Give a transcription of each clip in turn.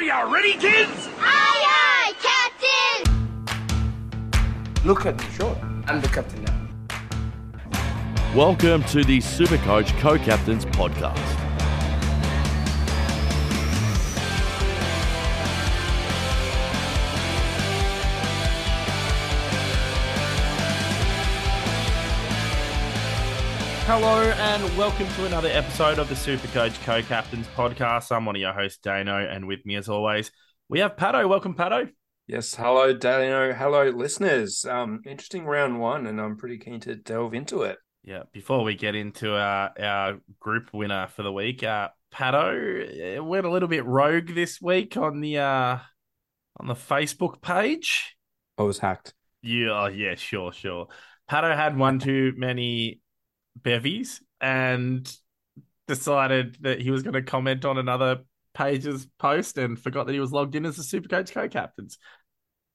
Are you ready, kids? Aye, aye, Captain! Look at me, sure. I'm the captain now. Welcome to the Supercoach Co-Captains podcast. Hello and welcome to another episode of the Supercoach Co-Captains podcast. I'm one of your hosts, Dano, and with me as always, we have Patto. Welcome, Patto. Yes, hello, Dano. Hello, listeners. Um, interesting round one, and I'm pretty keen to delve into it. Yeah, before we get into our, our group winner for the week, uh, Patto uh, went a little bit rogue this week on the uh, on the Facebook page. I was hacked. Yeah, oh, yeah, sure, sure. Patto had one too many bevies and decided that he was going to comment on another page's post and forgot that he was logged in as the Supercoach co-captains.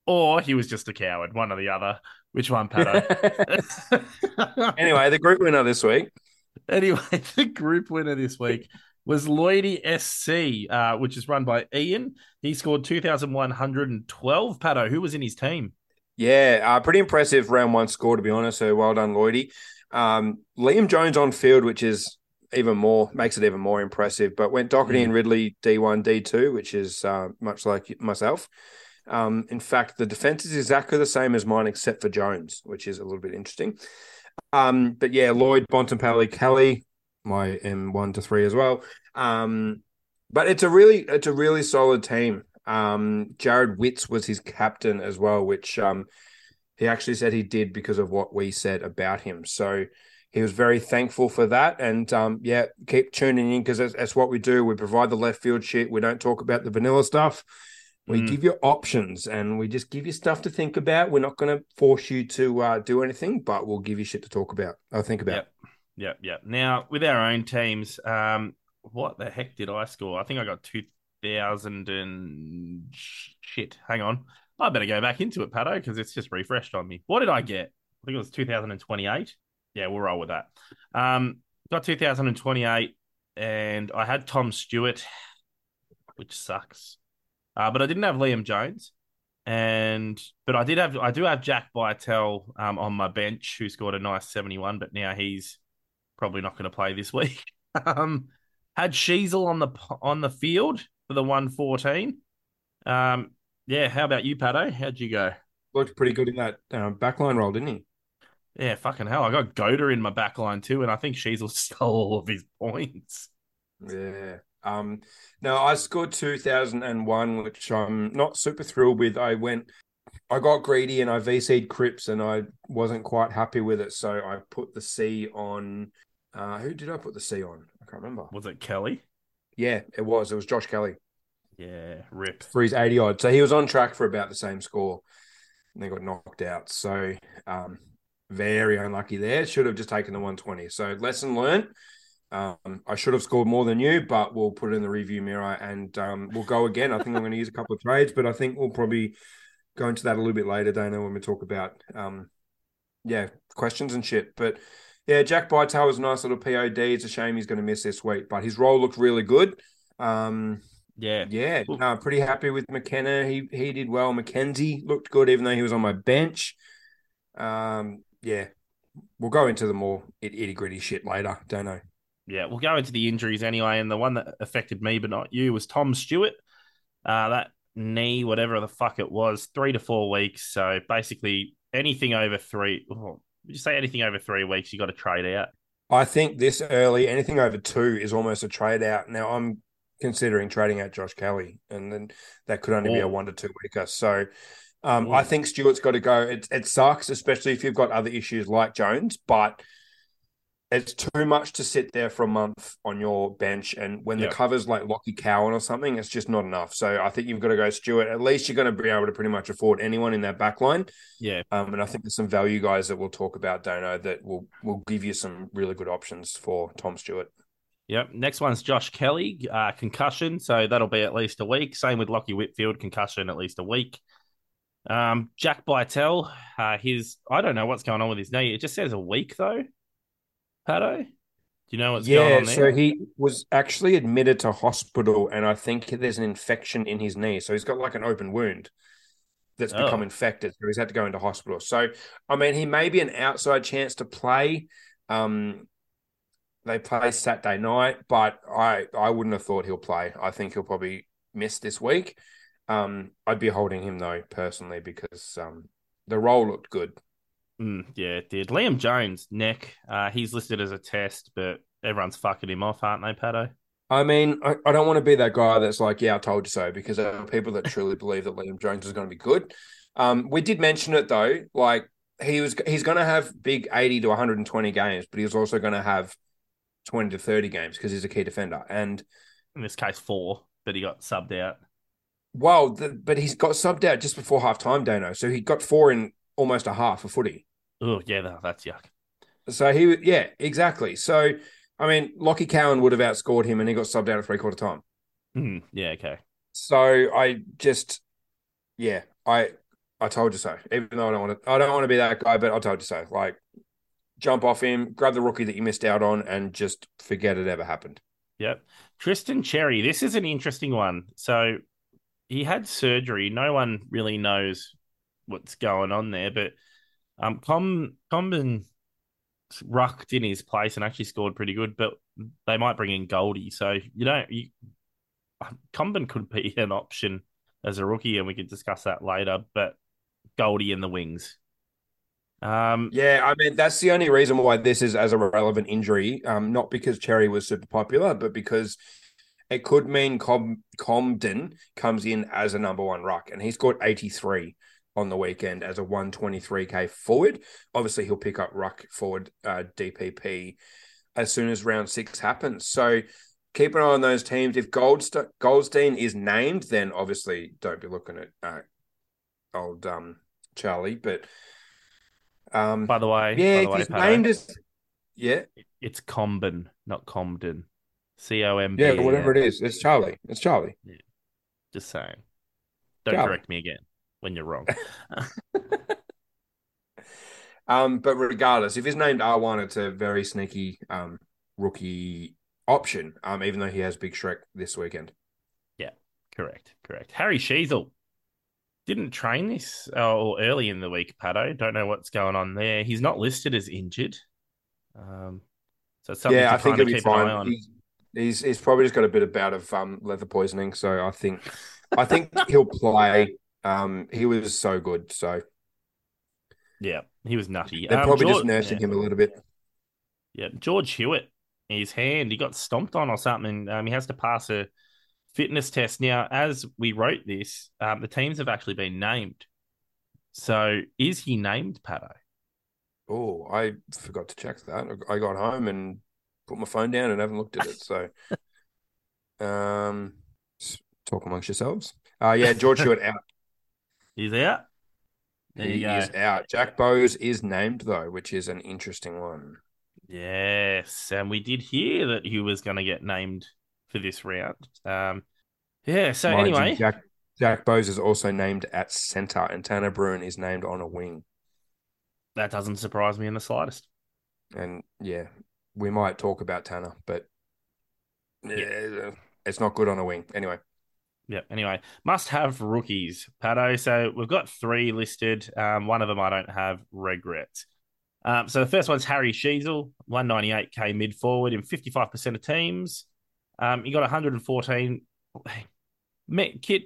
Or he was just a coward, one or the other. Which one, Patto? anyway, the group winner this week. Anyway, the group winner this week was Lloydie SC, uh, which is run by Ian. He scored 2,112. Patto, who was in his team? Yeah, uh, pretty impressive round one score, to be honest. So well done, Lloydie. Um, Liam Jones on field, which is even more makes it even more impressive. But went Doherty Mm. and Ridley D one D two, which is uh, much like myself. Um, in fact, the defense is exactly the same as mine, except for Jones, which is a little bit interesting. Um, but yeah, Lloyd, Bontempelli, Kelly, my M one to three as well. Um, but it's a really it's a really solid team. Um, Jarrod Witts was his captain as well, which um, he actually said he did because of what we said about him. So he was very thankful for that. And um, yeah, keep tuning in because that's, that's what we do. We provide the left field shit. We don't talk about the vanilla stuff. We Mm. give you options and we just give you stuff to think about. We're not going to force you to uh, do anything, but we'll give you shit to talk about or think about. Yep. Yep. Yep. Now, with our own teams, um, what the heck did I score? I think I got 2,000 and shit. Hang on. I better go back into it, Patto, because it's just refreshed on me. What did I get? I think it was 2028. Yeah, we'll roll with that. Um, got 2028, and I had Tom Stewart, which sucks. Uh, but I didn't have Liam Jones, and but I did have I do have Jack Bytel um, on my bench, who scored a nice 71, but now he's probably not going to play this week. um, had Sheezel on the on the field for the 114. Um, yeah, how about you, Patto? How'd you go? Looked pretty good in that uh, backline role, didn't he? Yeah, fucking hell. I got Goda in my back line too, and I think Sheezel stole all of his points. Yeah. Um, now I scored 2001, which I'm not super thrilled with. I went, I got greedy and I VC'd Cripps and I wasn't quite happy with it. So I put the C on, uh, who did I put the C on? I can't remember. Was it Kelly? Yeah, it was. It was Josh Kelly Yeah, rip. for his 80 odd. So he was on track for about the same score and they got knocked out. So, um, very unlucky there. Should have just taken the 120. So lesson learned. Um, I should have scored more than you, but we'll put it in the review mirror and um, we'll go again. I think I'm going to use a couple of trades, but I think we'll probably go into that a little bit later, Dana, when we talk about um, yeah questions and shit. But yeah, Jack Bytel was a nice little POD. It's a shame he's going to miss this week, but his role looked really good. Um, Yeah. yeah, no, pretty happy with McKenna. He he did well. Mackenzie looked good, even though he was on my bench. Um, yeah, we'll go into the more itty gritty shit later. Don't know. Yeah, we'll go into the injuries anyway. And the one that affected me, but not you, was Tom Stewart. Uh, that knee, whatever the fuck it was, three to four weeks. So basically, anything over three, oh, you say anything over three weeks, you got to trade out? I think this early, anything over two is almost a trade out. Now I'm considering trading out Josh Kelly, and then that could only be a one to two weeker. So um, Oh. I think Stewart's got to go. It, it sucks, especially if you've got other issues like Jones, but it's too much to sit there for a month on your bench. And when Yeah. the cover's like Lachie Cowan or something, it's just not enough. So I think you've got to go Stewart. At least you're going to be able to pretty much afford anyone in that back line. Yeah. Um, and I think there's some value guys that we'll talk about, Dono, that will will give you some really good options for Tom Stewart. Yep. Next one's Josh Kelly, uh, concussion. So that'll be at least a week. Same with Lachie Whitfield, concussion at least a week. Um, Jack Bytel, uh, his I don't know what's going on with his knee. It just says a week though. Patto. Do you know what's going on there? so he was actually admitted to hospital, and I think there's an infection in his knee. So he's got like an open wound that's become Oh. infected. So he's had to go into hospital. So, I mean, he may be an outside chance to play. Um, they play Saturday night, but I I wouldn't have thought he'll play. I think he'll probably miss this week. Um, I'd be holding him though personally because um, the role looked good. Mm, yeah, it did. Liam Jones, neck. Uh, he's listed as a test, but everyone's fucking him off, aren't they, Patto? I mean, I, I don't want to be that guy that's like, yeah, I told you so, because there are people that truly believe that Liam Jones is going to be good. Um, we did mention it though, like he was he's going to have big 80 to 120 games, but he's also going to have 20 to 30 games because he's a key defender. And In this case, four, but he got subbed out. well, the, but he's got subbed out just before half time, Dano. So he got four in almost a half a footy. Oh, yeah, that- that's yuck. So he, yeah, exactly. So I mean, Lachie Cowan would have outscored him, and he got subbed out at three quarter time. Mm, yeah, okay. So I just, yeah, I I told you so. Even though I don't want to, I don't want to be that guy, but I told you so. Like, jump off him, grab the rookie that you missed out on, and just forget it ever happened. Yep. Tristan Xerri, this is an interesting one. So he had surgery. No one really knows what's going on there, but um Com Comben rucked in his place and actually scored pretty good, but they might bring in Goldie. So you know you Comben could be an option as a rookie, and we could discuss that later, but Goldie in the wings. Um Yeah, I mean that's the only reason why this is as a relevant injury. Um, not because Xerri was super popular, but because it could mean Com- Comden comes in as a number one ruck, and he scored eighty three on the weekend as a one twenty three k forward. Obviously, he'll pick up ruck forward uh, DPP as soon as round six happens. So keep an eye on those teams. If Goldst- Goldstein is named, then obviously don't be looking at uh, old um, Charlie, but. Um, by the way, yeah, the way, he's Patto, named as yeah, it's Comben, not Comden. C O M B. Yeah, whatever it is. It's Charlie. It's Charlie. Just saying. Don't Charlie. correct me again when you're wrong. Um, but regardless, if he's named R one, it's a very sneaky um rookie option. Um, even though he has Big Shrek this weekend. Yeah, correct, correct. Harry Sheezel didn't train this uh, or early in the week, Patto. Don't know what's going on there. He's not listed as injured. Um, so it's something yeah, I think he'll be keep an eye fine. He's, he's he's probably just got a bit of bout of um leather poisoning, so I think I think he'll play. Um, he was so good, so Yeah, he was nutty. they're Um, probably George- just nursing yeah. him a little bit. Yeah, George Hewitt, his hand, he got stomped on or something. Um, he has to pass a fitness test. Now, as we wrote this, um, the teams have actually been named. So is he named, Patto? Oh, I forgot to check that. I got home and put my phone down and haven't looked at it. So, um, talk amongst yourselves. Uh, yeah, George Hewitt out. He's out. There he you go. is out. Jack Bowes is named though, which is an interesting one. Yes, and we did hear that he was going to get named for this round. Um, yeah. So Mind you, anyway, Jack Jack Bowes is also named at center, and Tanner Bruhn is named on a wing. that doesn't surprise me in the slightest. And yeah, we might talk about Tanner, but yeah, it's not good on a wing. Anyway, Yeah. Anyway, must have rookies, Patto. So we've got three listed. Um, one of them I don't have regrets. Um, so the first one's Harry Sheezel, 198k mid forward in 55% of teams. Um, he got 114. Me- Kit,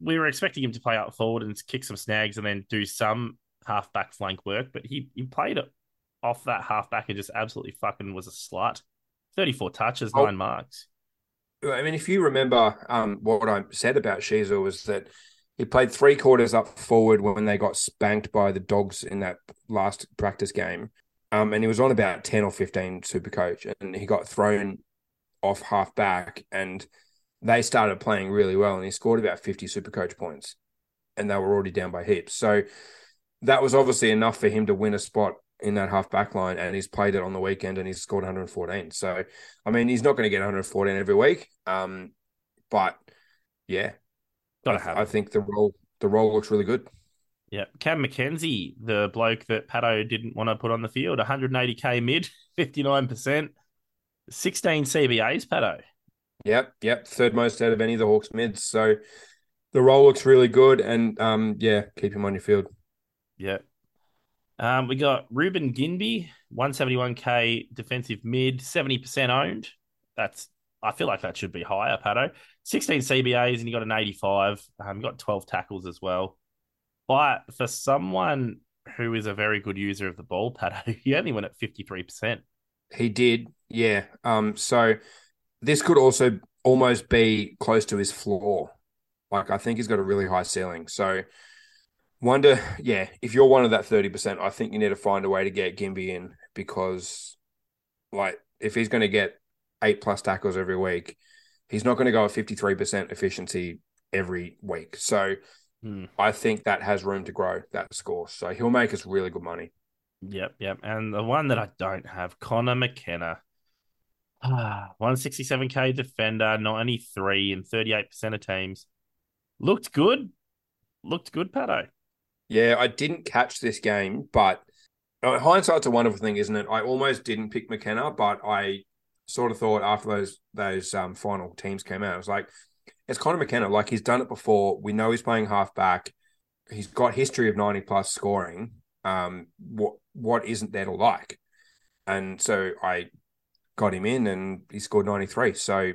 we were expecting him to play up forward and kick some snags and then do some half back flank work, but he he played it off that half back and just absolutely fucking was a slut. 34 touches, Oh. nine marks. I mean, if you remember, um, what I said about Sheezel was that he played three quarters up forward when they got spanked by the dogs in that last practice game. Um, and he was on about 10 or 15 super coach and he got thrown off half back and they started playing really well and he scored about 50 super coach points and they were already down by heaps. So that was obviously enough for him to win a spot in that half back line and he's played it on the weekend and he's scored 114. So, I mean, he's not going to get 114 every week. Um, but yeah, Gotta have I think the role, the role looks really good. Yeah, Cam Mackenzie, the bloke that Patto didn't want to put on the field, 180k mid, 59%. 16 CBAs, Patto. Yep, yep. Third most out of any of the Hawks mids. So the role looks really good. And um, yeah, keep him on your field. Yeah. Um, we got Reuben Ginbey, 171k defensive mid, 70% owned. That's I feel like that should be higher, Patto. 16 CBAs and you got an 85. Um, you got 12 tackles as well. But for someone who is a very good user of the ball, Patto, he only went at 53%. He did, yeah. Um, so this could also almost be close to his floor. Like I think he's got a really high ceiling. So wonder, yeah, if you're one of that 30%, I think you need to find a way to get Ginbey in because like if he's going to get eight plus tackles every week, he's not going to go at 53% efficiency every week. So Hmm. I think that has room to grow that score. So he'll make us really good money. Yep, yep. And the one that I don't have, Connor McKenna. Ah, 167k defender, 93 and 38% of teams. Looked good. Looked good, Pato. Yeah, I didn't catch this game, but uh, hindsight's a wonderful thing, isn't it? I almost didn't pick McKenna, but I sort of thought after those those um, final teams came out, I was like, it's Connor McKenna. Like he's done it before. We know he's playing halfback. He's got history of ninety plus scoring. Um, what what isn't there to like? And so I got him in, and he scored ninety three. So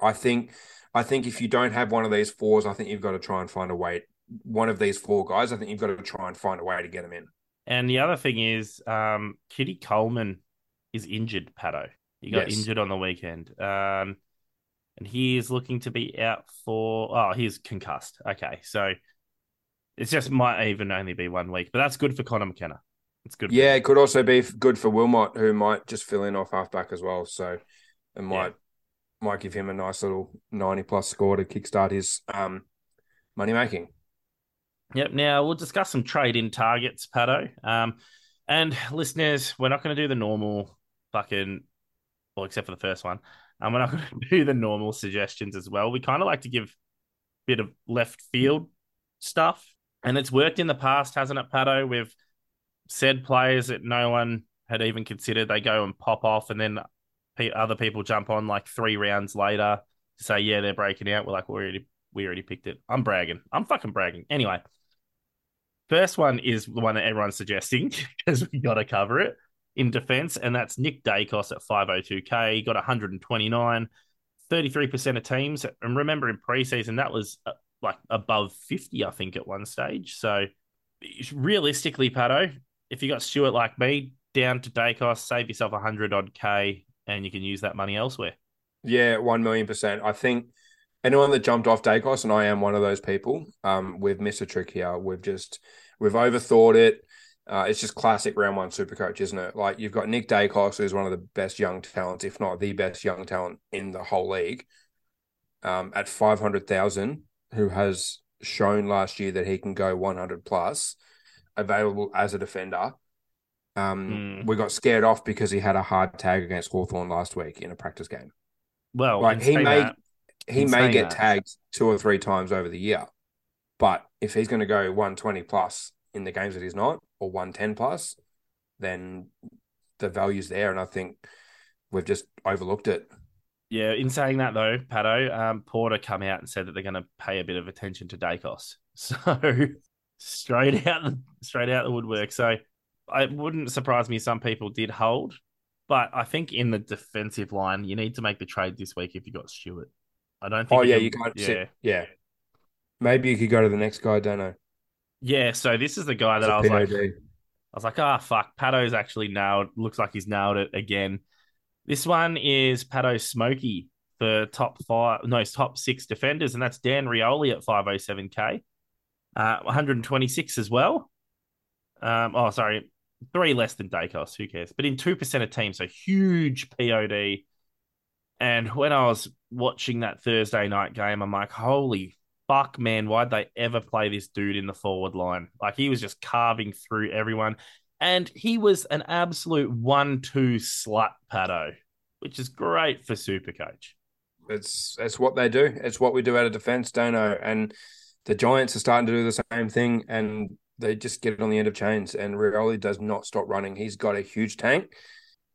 I think I think if you don't have one of these fours, I think you've got to try and find a way. One of these four guys, I think you've got to try and find a way to get him in. And the other thing is, um, Kitty Coleman is injured, Pato. He got Yes. injured on the weekend. Um, and he is looking to be out for, oh, he's concussed. Okay. So it's just might even only be one week, but that's good for Connor McKenna. It's good. Yeah, it could also be good for Wilmot, who might just fill in off halfback as well. So it might might give him a nice little ninety plus score to kickstart his um money making. Yep. Now we'll discuss some trade in targets, Patto. Um, and listeners, we're not going to do the normal fucking, well, except for the first one. Um, we're not going to do the normal suggestions as well. We kind of like to give a bit of left field stuff, and it's worked in the past, hasn't it, Patto? We've said players that no one had even considered. They go and pop off, and then other people jump on like three rounds later to say, yeah, they're breaking out. We're like, we already we already picked it. I'm bragging. I'm fucking bragging. Anyway, first one is the one that everyone's suggesting because we got to cover it in defense, and that's Nick Daicos at 502k. He got 129, 33% of teams. And remember in preseason, that was like above 50, I think, at one stage. So realistically, Patto, if you got Stewart like me, down to Daicos, save yourself a 100 odd K, and you can use that money elsewhere. Yeah, one million percent. I think anyone that jumped off Daicos, and I am one of those people, um, we've missed a trick here. We've just we've overthought it. Uh, it's just classic round one super coach, isn't it? Like you've got Nick Daicos, who's one of the best young talents, if not the best young talent in the whole league, um, at five hundred thousand, who has shown last year that he can go one hundred plus, available as a defender. Um, Hmm. we got scared off because he had a hard tag against Hawthorn last week in a practice game. Well, Like, he may- that- He In may get that- tagged two or three times over the year, but if he's going to go 120 plus in the games that he's not, or 110 plus, then the value's there. And I think we've just overlooked it. Yeah, in saying that though, Patto, um, Porter come out and said that they're going to pay a bit of attention to Daicos. So straight out the straight out the woodwork. So it wouldn't surprise me some people did hold, but I think in the defensive line, you need to make the trade this week if you got Stewart. I don't think. Oh, yeah, can- you can't Yeah, sit. Yeah. Maybe you could go to the next guy. I don't know. yeah. So this is the guy that It's I was like, I was like, ah, fuck. Patto's actually nailed. Looks like he's nailed it again. This one is Patto Smokey for top five, no, top six defenders, and that's Dan Rioli at 507k, uh, 126 as well. Um, oh, sorry, three less than Daicos. Who cares? But in two percent of teams, so huge POD. And when I was watching that Thursday night game, I'm like, holy fuck, man, why'd they ever play this dude in the forward line? Like he was just carving through everyone. And he was an absolute one-two slut, Patto, which is great for Supercoach. It's it's what they do. It's what we do out of defense, don't know. And the Giants are starting to do the same thing, and they just get it on the end of chains. And Rioli does not stop running. He's got a huge tank.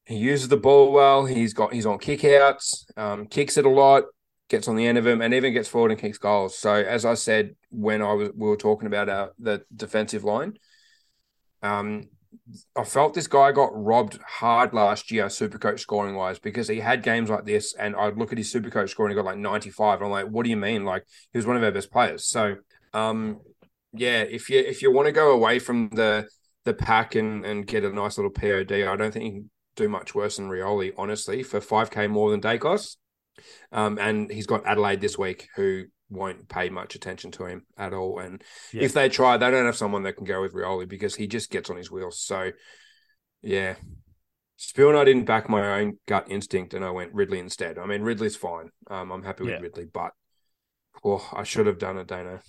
He uses the ball well. He's got he's on kickouts, um, kicks it a lot, gets on the end of him, and even gets forward and kicks goals. So as I said when I was we were talking about our the defensive line, um, I felt this guy got robbed hard last year, Supercoach scoring wise, because he had games like this, and I'd look at his Supercoach score and he got like ninety five. I'm like, what do you mean? Like he was one of our best players. So, um, yeah, if you if you want to go away from the the pack and and get a nice little POD, I don't think you can do much worse than Rioli, honestly, for five k more than Daicos. Um, and he's got Adelaide this week, who won't pay much attention to him at all. And Yeah. if they try, they don't have someone that can go with Rioli because he just gets on his wheels. So, yeah. Spill and I didn't back my own gut instinct and I went Ridley instead. I mean, Ridley's fine. Um, I'm happy with Yeah. Ridley, but oh, I should have done it, Dano.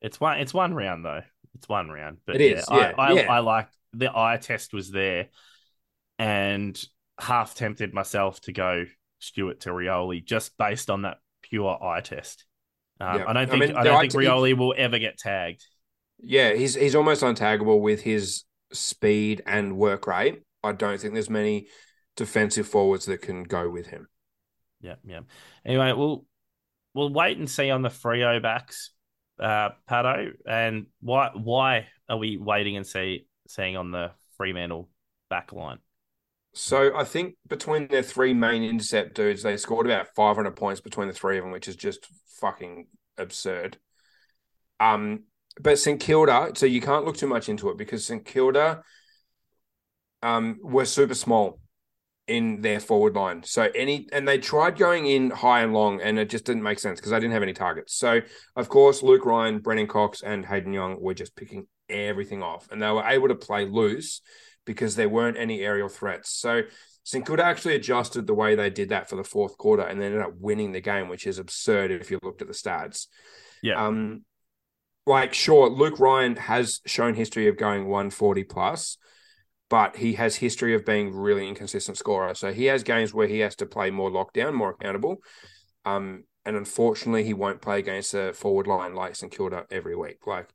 It's one. It's one round though. It's one round. But It is, Yeah, yeah, I, I. I liked the eye test was there, and half tempted myself to go Stewart to Rioli just based on that pure eye test. Um, Yeah. I don't I think mean, I don't think Rioli will ever get tagged. Yeah, he's he's almost untaggable with his speed and work rate. I don't think there's many defensive forwards that can go with him. Yeah, yeah. Anyway, we'll we'll wait and see on the Freo backs, uh, Patto, and why why are we waiting and see seeing on the Fremantle back line? So I think between their three main intercept dudes, they scored about 500 points between the three of them, which is just fucking absurd. Um, but St Kilda, so you can't look too much into it because St Kilda, um, were super small in their forward line. So any and they tried going in high and long, and it just didn't make sense because they didn't have any targets. So of course, Luke Ryan, Brennan Cox, and Hayden Young were just picking everything off, and they were able to play loose because there weren't any aerial threats. So St Kilda actually adjusted the way they did that for the fourth quarter and they ended up winning the game, which is absurd if you looked at the stats. Yeah. Um, like sure, Luke Ryan has shown history of going 140 plus, but he has history of being really inconsistent scorer. So he has games where he has to play more lockdown, more accountable. Um, and unfortunately, he won't play against a forward line like St Kilda every week. Like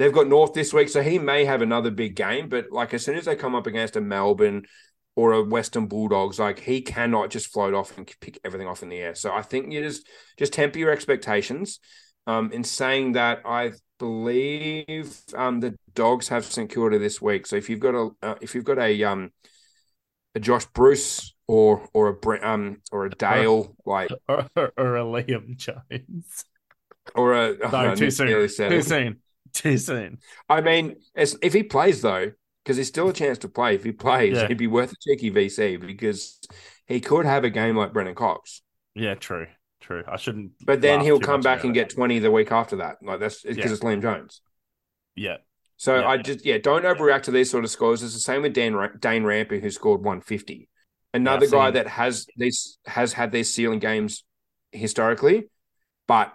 they've got North this week, so he may have another big game. But like as soon as they come up against a Melbourne or a Western Bulldogs, like he cannot just float off and pick everything off in the air. So I think you just just temper your expectations. Um, in saying that, I believe um, the Dogs have St Kilda this week. So if you've got a uh, if you've got a um a Josh Bruce or or a um or a Dale like or, or a Liam Jones. or a No, I too soon. Too soon. Too soon. I mean, if he plays though, because there's still a chance to play. If he plays, Yeah. he'd be worth a cheeky VC because he could have a game like Brennan Cox. Yeah, true. True. I shouldn't. But then he'll come back and it. get 20 the week after that. Like that's because Yeah. it's Liam Jones. Yeah. So Yeah. I just yeah, don't overreact to these sort of scores. It's the same with Dan Dane Rampe who scored 150. Another I've guy that has these has had these ceiling games historically, but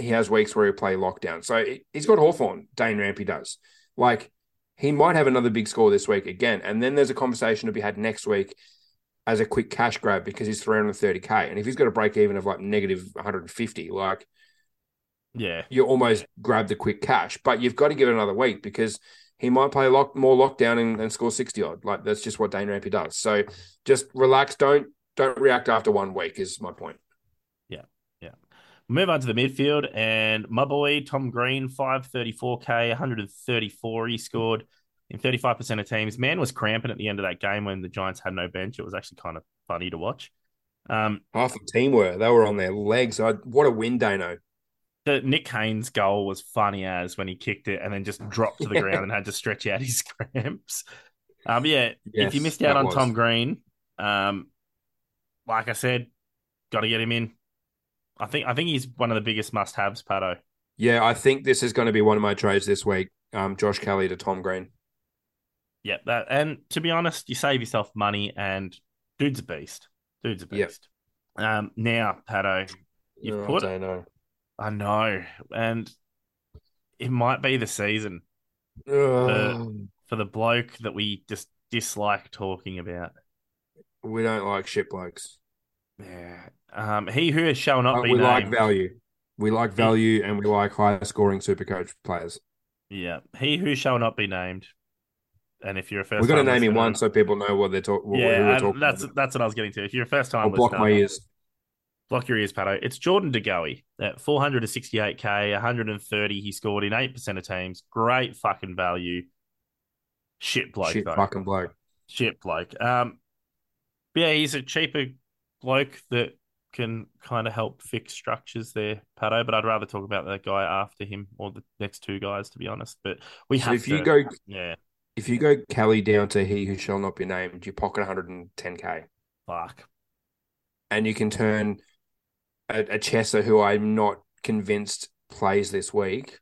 he has weeks where he play lockdown. So he- he's got Hawthorn, Dane Rampe does. Like he might have another big score this week again. And then there's a conversation to be had next week as a quick cash grab because he's 330k. And if he's got a break even of like negative 150, like Yeah. you almost grab the quick cash, but you've got to give it another week because he might play lock more lockdown and, and score 60 odd. Like that's just what Dane Rampe does. So just relax. Don't don't react after one week is my point. Move on to the midfield, and my boy Tom Green, 534k, 134 he scored in 35% of teams. Man was cramping at the end of that game when the Giants had no bench. It was actually kind of funny to watch. Um, Half the team were they were on their legs. I, what a win, Dano. the Nick Haynes goal was funny as when he kicked it and then just dropped to the Yeah. ground and had to stretch out his cramps. Um, yeah, if you missed out on was. Tom Green, um, like I said, got to get him in. I think I think he's one of the biggest must-haves, Patto. Yeah, I think this is going to be one of my trades this week. Um, Josh Kelly to Tom Green. Yeah, that and to be honest, you save yourself money and dude's a beast. Dude's a Yep. beast. Um, now, Patto, You've Oh, put- Dano. I know, and it might be the season Ugh. for the bloke that we just dislike talking about. we don't like shit blokes. Yeah. Um, he who shall not But be we named. like value. We like value and we like high scoring super coach players. Yeah, he who shall not be named. And if you're a first, We're going to name him one so people know what they're talking. who Yeah, talking that's about. that's what I was getting to. If you're a first time I'll block my ears. block your ears, Patto. It's Jordan DeGoey at 468k, 130 he scored in 8% of teams. Great fucking value. Shit bloke, Shit, though. fucking bloke. Shit bloke. Um, yeah, he's a cheaper bloke that can kind of help fix structures there, Patto. But I'd rather talk about that guy after him or the next two guys, to be honest. But we So have if you go, yeah, if you go Kelly down to he who shall not be named, you pocket 110k, fuck. and you can turn a, a Chesser who I'm not convinced plays this week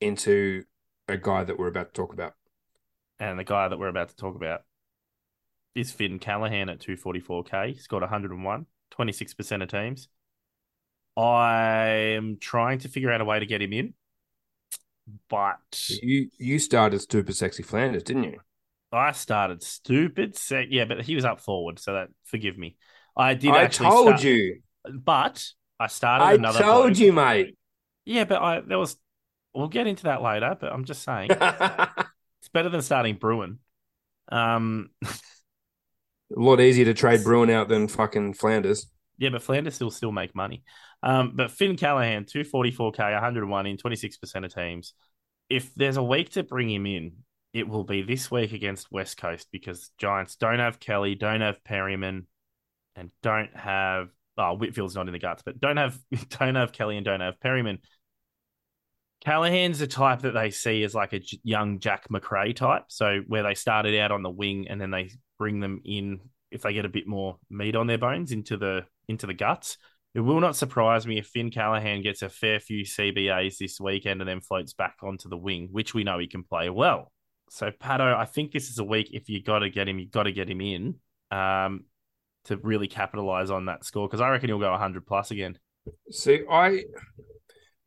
into a guy that we're about to talk about. And the guy that we're about to talk about is Finn Callaghan at 244k. He's got 101, 26% of teams. I'm trying to figure out a way to get him in, but You you started stupid Sexy Flanders, didn't you? I started stupid. Se- yeah, but he was up forward, so that forgive me. I did. I told start- you. but I started I another. I told bloke. you, mate. Yeah, but I there was. We'll get into that later. But I'm just saying it's better than starting Bruhn. Um, A lot easier to trade Bruhn out than fucking Flanders. Yeah, but Flanders still still make money. Um, but Finn Callaghan, 244k, 101 in 26% of teams. If there's a week to bring him in, it will be this week against West Coast because Giants don't have Kelly, don't have Perryman, and don't have oh Whitfield's not in the guts, but don't have don't have Kelly and don't have Perryman. Callaghan's the type that they see as like a young Jack Macrae type. So where they started out on the wing and then they bring them in if they get a bit more meat on their bones into the into the guts. It will not surprise me if Finn Callaghan gets a fair few CBAs this weekend and then floats back onto the wing, which we know he can play well. So Patto, I think this is a week if you got to get him, you got to get him in um, to really capitalize on that score because I reckon he'll go 100 plus again. See, I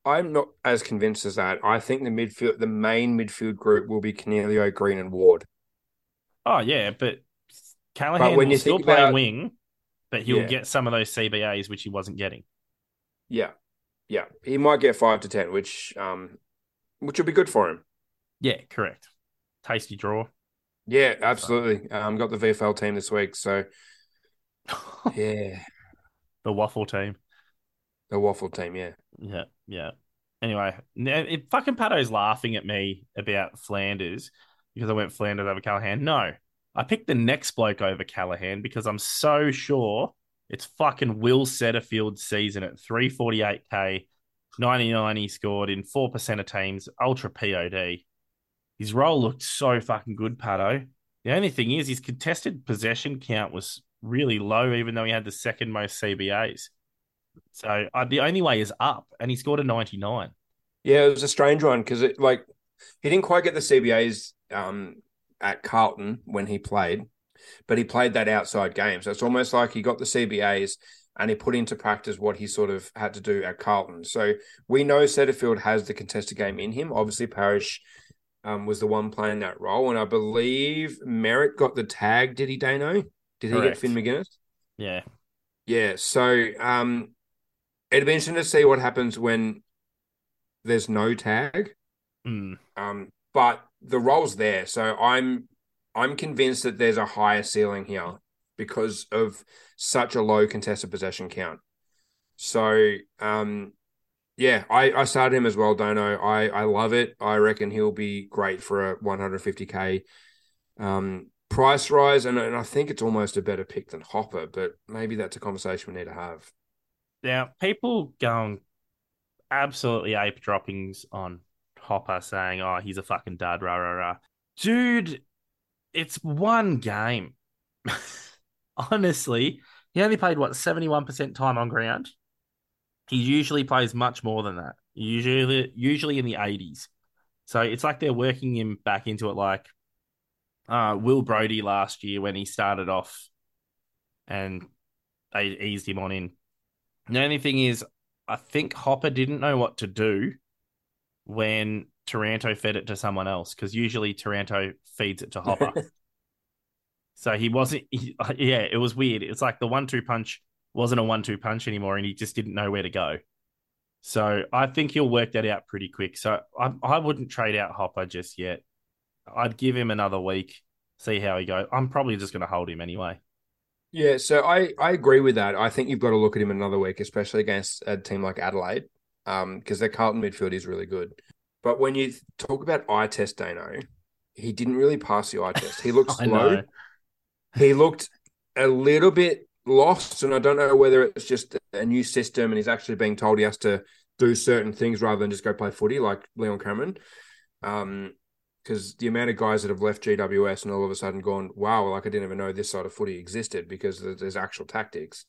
I'm not as convinced as that. I think the midfield the main midfield group will be Coniglio, Green, and Ward. Oh yeah, but Callaghan But when will still play about- wing, but he'll Yeah. get some of those CBAs which he wasn't getting. Yeah. Yeah. He might get five to ten, which um which will be good for him. Yeah, correct. Tasty draw. Yeah, absolutely. Um I've got the VFL team this week, so yeah. the waffle team. The waffle team, yeah. Yeah, yeah. Anyway, it, fucking Patto's laughing at me about Flanders because I went Flanders over Callaghan. No, I picked the next bloke over Callaghan because I'm so sure it's fucking Will Setterfield's season at 348k, 99 he scored in 4% of teams, ultra POD. His role looked so fucking good, Patto. The only thing is, his contested possession count was really low, even though he had the second most CBAs. So uh, the only way is up, and he scored a 99. Yeah, it was a strange one because it like he didn't quite get the CBAs um at Carlton when he played, but he played that outside game. So it's almost like he got the CBAs and he put into practice what he sort of had to do at Carlton. So we know Setterfield has the contested game in him. Obviously, Parish um, was the one playing that role, and I believe Merritt got the tag. Did he, Dano? Did he Correct. get Finn Maginness? Yeah, Yeah, so um, it'd be interesting to see what happens when there's no tag. Mm. Um, but the role's there, so I'm I'm convinced that there's a higher ceiling here because of such a low contested possession count. So um, yeah, I, I started him as well, Dono. I I love it. I reckon he'll be great for a 150k um, price rise, and, and I think it's almost a better pick than Hopper. But maybe that's a conversation we need to have. Now, people going absolutely ape droppings on Hopper saying, oh, he's a fucking dud, rah, rah, rah. Dude, it's one game. Honestly, he only played, what, 71% time on ground? He usually plays much more than that, usually, usually in the 80s. So it's like they're working him back into it like uh, Will Brodie last year when he started off and they eased him on in. The only thing is, I think Hopper didn't know what to do when Taranto fed it to someone else because usually Taranto feeds it to Hopper. so he wasn't, he, yeah, it was weird. It's like the one two punch wasn't a one two punch anymore and he just didn't know where to go. So I think he'll work that out pretty quick. So I, I wouldn't trade out Hopper just yet. I'd give him another week, see how he goes. I'm probably just going to hold him anyway. Yeah, so I, I agree with that. I think you've got to look at him another week, especially against a team like Adelaide, um, because their Carlton midfield is really good. But when you talk about eye test, Dano, he didn't really pass the eye test. He looked slow. know. He looked a little bit lost, and I don't know whether it's just a new system and he's actually being told he has to do certain things rather than just go play footy like Leon Cameron. Um, because the amount of guys that have left GWS and all of a sudden gone, wow, like I didn't even know this side of footy existed because there's actual tactics.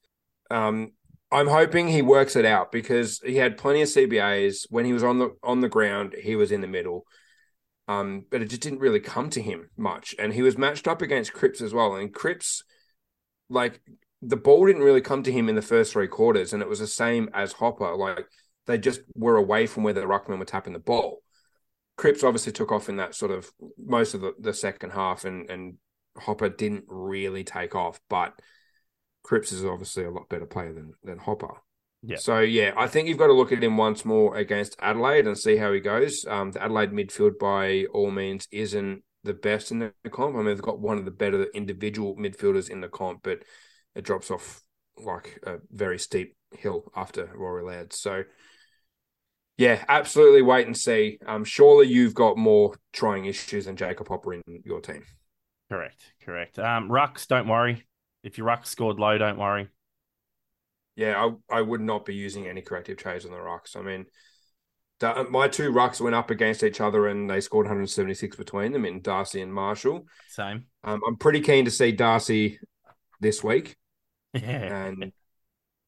Um, I'm hoping he works it out because he had plenty of CBAs when he was on the on the ground. He was in the middle, um, but it just didn't really come to him much. And he was matched up against Cripps as well. And Cripps, like the ball didn't really come to him in the first three quarters, and it was the same as Hopper. Like they just were away from where the ruckman were tapping the ball. Cripps obviously took off in that sort of most of the, the second half, and and Hopper didn't really take off, but Cripps is obviously a lot better player than than Hopper. Yeah. So yeah, I think you've got to look at him once more against Adelaide and see how he goes. Um, the Adelaide midfield, by all means, isn't the best in the comp. I mean, they've got one of the better individual midfielders in the comp, but it drops off like a very steep hill after Rory Laird. So yeah, absolutely wait and see. Um, surely you've got more trying issues than Jacob Hopper in your team. Correct, correct. Um, Rucks, don't worry. If your Rucks scored low, don't worry. Yeah, I, I would not be using any corrective trades on the Rucks. I mean, the, my two Rucks went up against each other and they scored 176 between them in Darcy and Marshall. Same. Um, I'm pretty keen to see Darcy this week, Yeah. and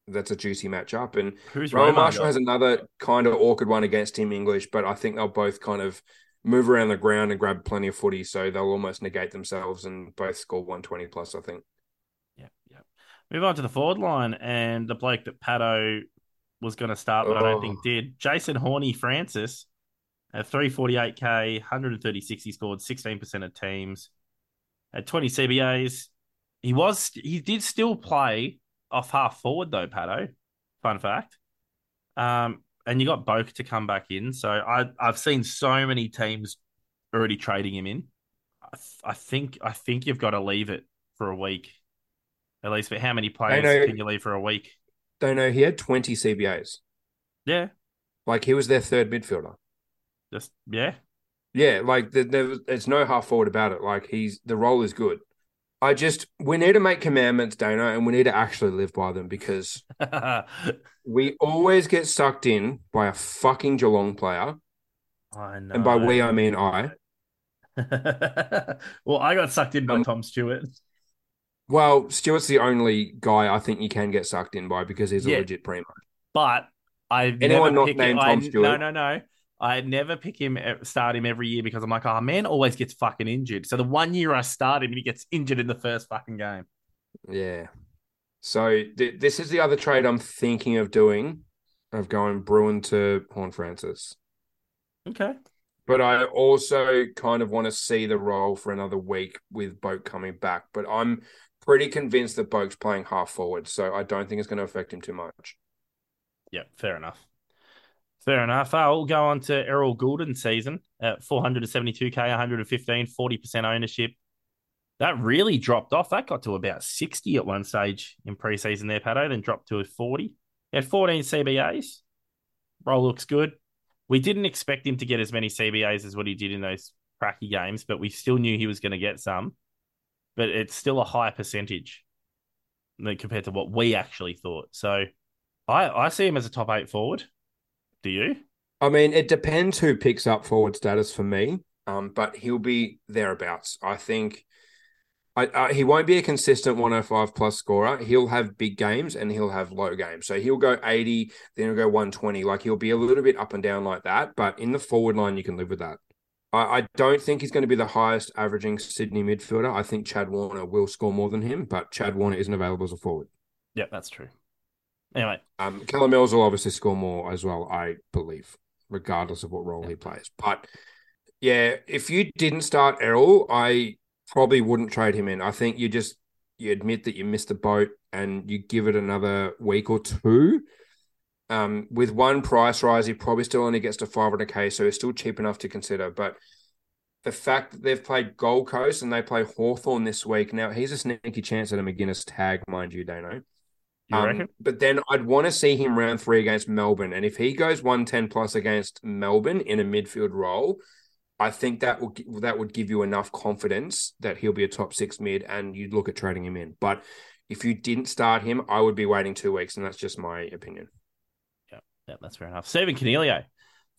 that's a juicy matchup. And Who's Rowan Marshall got? has another kind of awkward one against Tim English, but I think they'll both kind of move around the ground and grab plenty of footy, so they'll almost negate themselves and both score 120 plus, I think. Move on to the forward line and the bloke that Patto was going to start, but I don't think Oh. did. Jason Horne-Francis at 348k, 136. He scored 16% of teams at 20 CBAs. He was he did still play off half forward though, Patto. Fun fact. Um, and you got Boak to come back in. So I I've seen so many teams already trading him in. I, th- I think I think you've got to leave it for a week. At least, but how many players know- can you leave for a week? Don't know. He had 20 CBAs. Yeah, Like he was their third midfielder. just yeah. Yeah, like there, there, was- there's no half forward about it. Like he's the role is good. I just we need to make commandments, Dana, and we need to actually live by them because we always get sucked in by a fucking Geelong player, I know. and by we I mean I. well, I got sucked in by Um, Tom Stewart. Well, Stewart's the only guy I think you can get sucked in by because he's a Yeah. legit primo. but I Anyone never not named him. Tom I, Stewart? No, no, no. I never pick him, start him every year because I'm like, oh man, always gets fucking injured. So the one year I start him, he gets injured in the first fucking game. Yeah. So th- this is the other trade I'm thinking of doing, of going Bruhn to Horne-Francis. Okay. But I also kind of want to see the role for another week with Boak coming back. But I'm pretty convinced that Boak's playing half forward, so I don't think it's going to affect him too much. Yeah, fair enough. Fair enough. Uh, we'll go on to Errol Gulden's season at 472k, 115, 40% ownership. That really dropped off. That got to about 60 at one stage in preseason there, Patto, then dropped to a 40. He had 14 CBAs. Role looks good. We didn't expect him to get as many CBAs as what he did in those cracky games, but we still knew he was going to get some. But it's still a high percentage compared to what we actually thought. So I, I see him as a top eight forward. Do you? I mean, it depends who picks up forward status for me, um, but he'll be thereabouts. I think I, uh, he won't be a consistent 105 plus scorer. He'll have big games and he'll have low games. So he'll go 80, then he'll go 120. Like he'll be a little bit up and down like that. But in the forward line, you can live with that. I, I don't think he's going to be the highest averaging Sydney midfielder. I think Chad Warner will score more than him, but Chad Warner isn't available as a forward. Yeah, that's true. Anyway, Um, Callum Mills will obviously score more as well, I believe, regardless of what role he plays. But yeah, if you didn't start Errol, I probably wouldn't trade him in. I think you just you admit that you missed the boat and you give it another week or two. Um, with one price rise, he probably still only gets to 500k, so he's still cheap enough to consider. But the fact that they've played Gold Coast and they play Hawthorn this week. Now, he's a sneaky chance at a Maginness tag, mind you, Dano. You Um, but then I'd want to see him round three against Melbourne. And if he goes 110 plus against Melbourne in a midfield role, I think that will that would give you enough confidence that he'll be a top six mid and you'd look at trading him in. But if you didn't start him, I would be waiting two weeks, and that's just my opinion. Yeah, that's fair enough. Stephen Coniglio,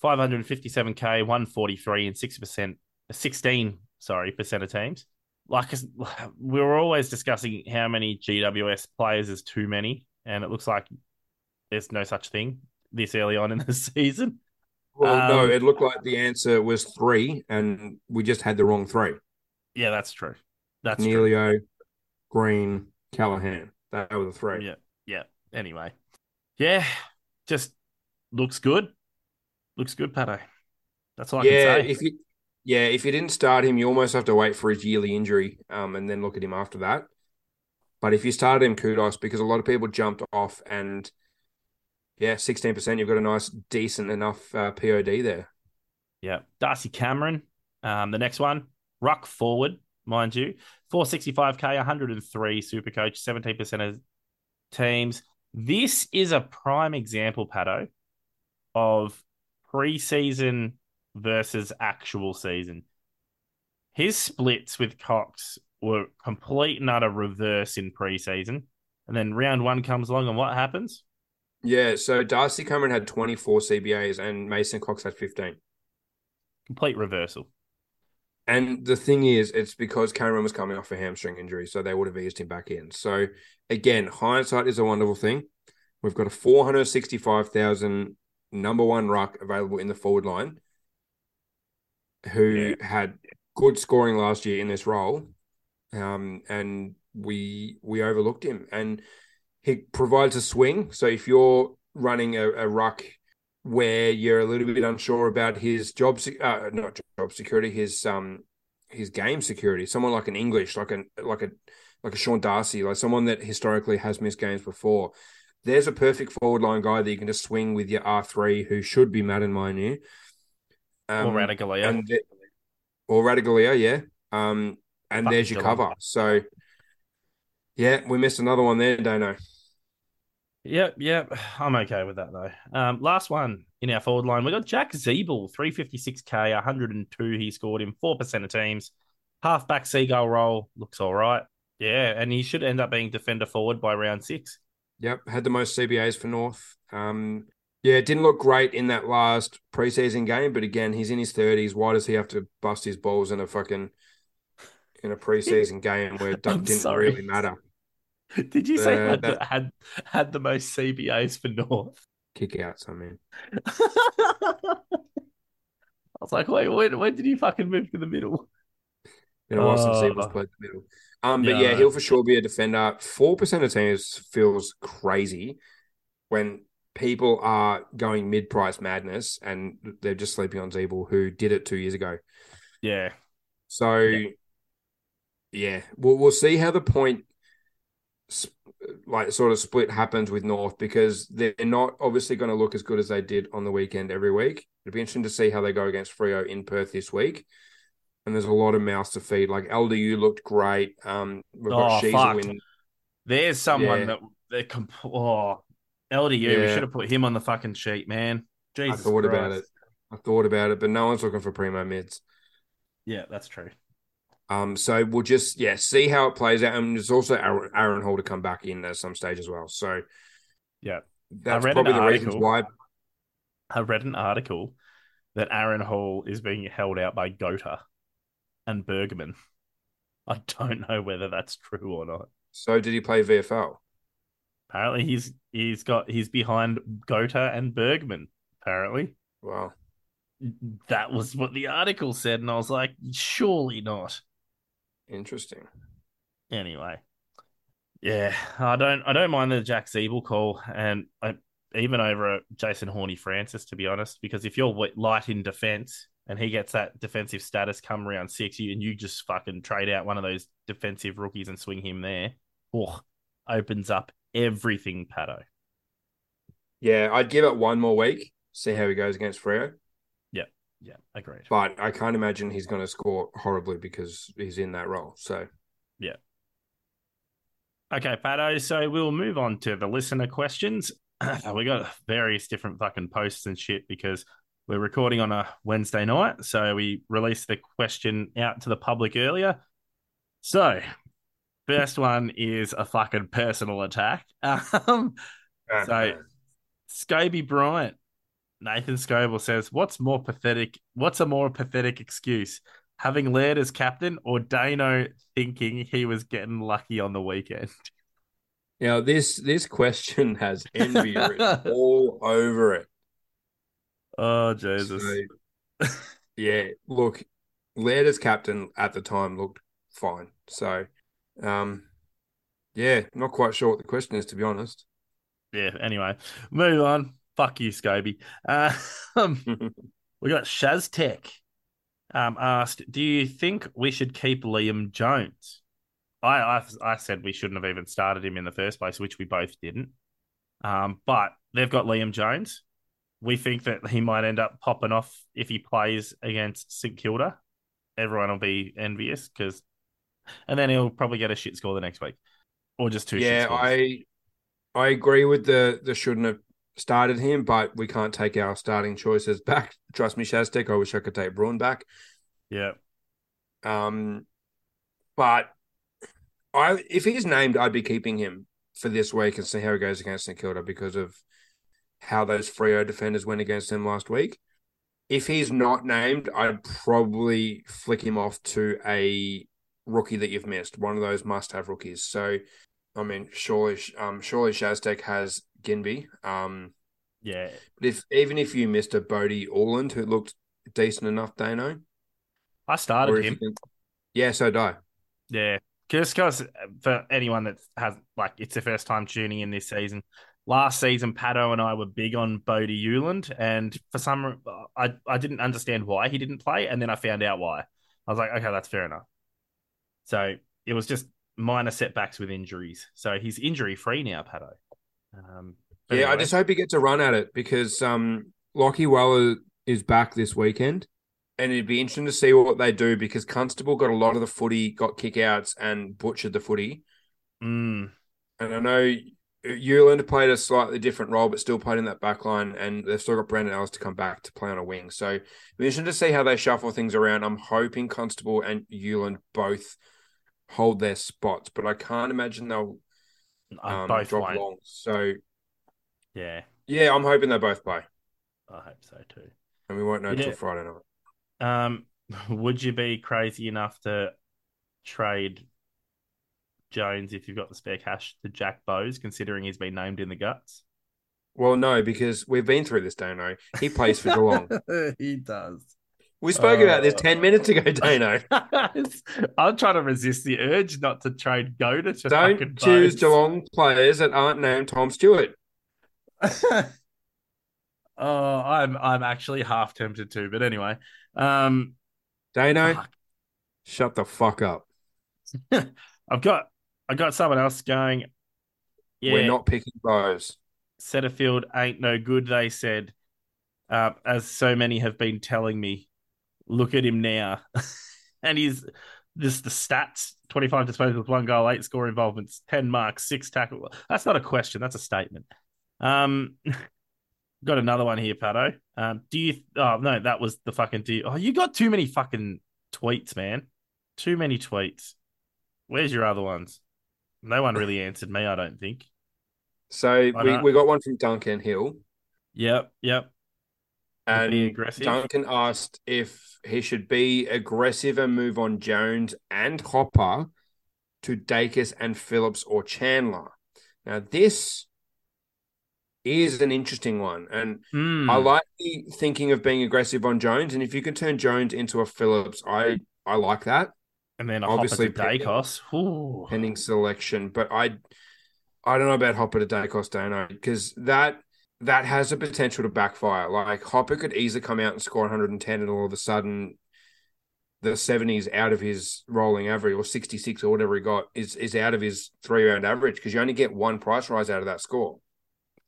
557k, 143 and 6%, 16, sorry, percent of teams. Like we were always discussing how many GWS players is too many, and it looks like there's no such thing this early on in the season. Well, no, Um, it looked like the answer was three, and we just had the wrong three. Yeah, that's true. That's true. Green, Callaghan. That were the three. Yeah, yeah. Anyway, yeah, just looks good. Looks good, Patto. That's all I yeah, can say. if you yeah, if you didn't start him, you almost have to wait for his yearly injury, um, and then look at him after that. But if you started him, kudos because a lot of people jumped off, and yeah, sixteen percent, you've got a nice, decent enough uh, POD there. Yeah. Darcy Cameron. Um, the next one, Ruck forward, mind you. 465k, 103 super coach, 17% of teams. This is a prime example, Patto, of preseason versus actual season. His splits with Cox were complete and utter reverse in preseason. And then round one comes along, and what happens? Yeah, so Darcy Cameron had twenty four CBAs, and Mason Cox had fifteen. Complete reversal. And the thing is, it's because Cameron was coming off a hamstring injury, so they would have eased him back in. So again, hindsight is a wonderful thing. We've got a four hundred sixty-five thousand number one ruck available in the forward line, who had good scoring last year in this role, um, and we we overlooked him. And he provides a swing. So if you're running a, a ruck where you're a little bit unsure about his job, uh, not job security, his um his game security. Someone like an English, like a like a like a Sean Darcy, like someone that historically has missed games before. There's a perfect forward line guy that you can just swing with your R three, who should be Madden Minor. Um, or Radicalia. and the- or Radigalia, yeah. Um, and Fucking there's your cover. So, yeah, we missed another one there, don't know. Yep, yep. I'm okay with that though. Um, last one in our forward line, we got Jack Ziebell, 356k, 102. He scored in 4% of teams. Halfback seagull roll looks all right. Yeah, and he should end up being defender forward by round six. Yep, had the most CBAs for North. Um, yeah, it didn't look great in that last preseason game, but again, he's in his thirties. Why does he have to bust his balls in a fucking in a preseason game where it didn't sorry. really matter? Did you say Uh, had, the, that- had had the most CBAs for North? Kick outs, I mean. I was like, wait, when, when did he fucking move to the middle? Been a while since he Uh, played the middle. Um, but yeah, yeah, he'll for sure be a defender. Four percent of teams feels crazy when people are going mid-price madness and they're just sleeping on Ziebell, who did it two years ago. Yeah, So, Yeah. yeah, we'll we'll see how the point, sp- like sort of split happens with North because they're not obviously going to look as good as they did on the weekend every week. It'll be interesting to see how they go against Freo in Perth this week. And there's a lot of mouths to feed. Like LDU looked great. Um, we've got Oh, fuck. win. there's someone Yeah. that they comp- oh, LDU. We should have put him on the fucking sheet, man. Jesus I thought about it. I thought about it, but no one's looking for primo mids. Yeah, that's true. Um, so we'll just yeah see how it plays out, and there's also Aaron, Aaron Hall to come back in at some stage as well. So Yeah. that's probably the reasons why. I read an article that Aaron Hall is being held out by Gota and Bergman. I don't know whether that's true or not. So did he play VFL? Apparently, he's he's got he's behind Gota and Bergman. Apparently, Wow. that was what the article said, and I was like, surely not. Interesting. Anyway, yeah, I don't I don't mind the Jack Ziebell call, and I, even over Jason Horny Francis, to be honest, because if you're light in defense and he gets that defensive status come round six, and you just fucking trade out one of those defensive rookies and swing him there, oh, opens up everything, Patto. Yeah, I'd give it one more week, see how he goes against Freo. Yeah. Yeah, agreed. but I can't imagine he's going to score horribly because he's in that role. So yeah. Okay, Patto. So we'll move on to the listener questions. we got various different fucking posts and shit because we're recording on a Wednesday night. So we released the question out to the public earlier. So, first one is a fucking personal attack. Um, So- Scobie Bryant, Nathan Scoble says, "What's more pathetic? What's a more pathetic excuse? Having Laird as captain, or Dano thinking he was getting lucky on the weekend?" now this this question has envy written all over it. Oh Jesus! So, yeah, look, Laird as captain at the time looked fine. So, um, yeah, not quite sure what the question is to be honest. yeah. Anyway, move on. Fuck you, Scobie. Uh, um, we got Shaztech Um, asked, "Do you think we should keep Liam Jones?" I, I I said we shouldn't have even started him in the first place, which we both didn't. Um, but they've got Liam Jones. We think that he might end up popping off if he plays against St Kilda. Everyone will be envious because, and then he'll probably get a shit score the next week, or just two. shit yeah. I I agree with the the shouldn't have started him, but we can't take our starting choices back. Trust me, Shaztek. I wish I could take Bruhn back. yeah. Um, but I if he's named, I'd be keeping him for this week and see how he goes against St Kilda because of how those Freo defenders went against him last week. If he's not named, I'd probably flick him off to a rookie that you've missed, one of those must-have rookies. So, I mean, surely, um, surely Shaztek has Ginbey. Um, Yeah, but if even if you missed a Bodhi Uwland who looked decent enough, Dano, I started him. can- yeah, so do I. Yeah, just because for anyone that has like it's the first time tuning in this season. Last season, Patto and I were big on Bodhi Uwland, and for some, I I didn't understand why he didn't play, and then I found out why. I was like, okay, that's fair enough. So it was just minor setbacks with injuries. So he's injury free now, Pato. Um, Yeah, I just hope he gets a run at it because um, Lachie Weller is back this weekend, and it'd be interesting to see what they do because Constable got a lot of the footy, got kickouts, and butchered the footy. Mm, And I know Uwland played a slightly different role, but still played in that back line, and they've still got Brandon Ellis to come back to play on a wing. So it'd be interesting to see how they shuffle things around. I'm hoping Constable and Uwland both hold their spots, but I can't imagine they'll um, both drop won't. long. So Yeah, yeah, I'm hoping they both play, I hope so too. and we won't know till Friday night. Um, would you be crazy enough to trade Jones if you've got the spare cash to Jack Bowes, considering he's been named in the guts? Well, no, because we've been through this, Dano. He plays for Geelong. he does. We spoke about this Uh, 10 minutes ago, Dano. I'm trying to resist the urge not to trade Goda to Don't fucking choose Bowes. Geelong players that aren't named Tom Stewart. oh, I'm I'm actually half tempted to, but anyway. Um, Dano, fuck. shut the fuck up. I've got I got someone else going. Yeah, We're not picking Bowes. Setterfield ain't no good, they said. Uh, as so many have been telling me, look at him now. and he's just the stats 25 disposals, one goal, eight score involvements, 10 marks, six tackle. That's not a question, that's a statement. Um, got another one here, Patto. Um, do you, oh, no, that was the fucking, do you, oh, you got too many fucking tweets, man. Too many tweets. Where's your other ones? No one really answered me, I don't think. So Why we, not? we got one from Duncan Hill. Yep, yep. And. Duncan asked if he should be aggressive and move on Jones and Hopper to Daicos and Phillips or Chandler. Now, this is an interesting one. And Hmm. I like the thinking of being aggressive on Jones. And if you can turn Jones into a Phillips, I, I like that. And then a obviously Hopper to pending- Daicos. Ooh. pending selection. But I, I don't know about Hopper to Daicos Dano because that that has a potential to backfire. Like Hopper could easily come out and score 110, and all of a sudden, the 70s out of his rolling average or 66 or whatever he got is is out of his three round average because you only get one price rise out of that score.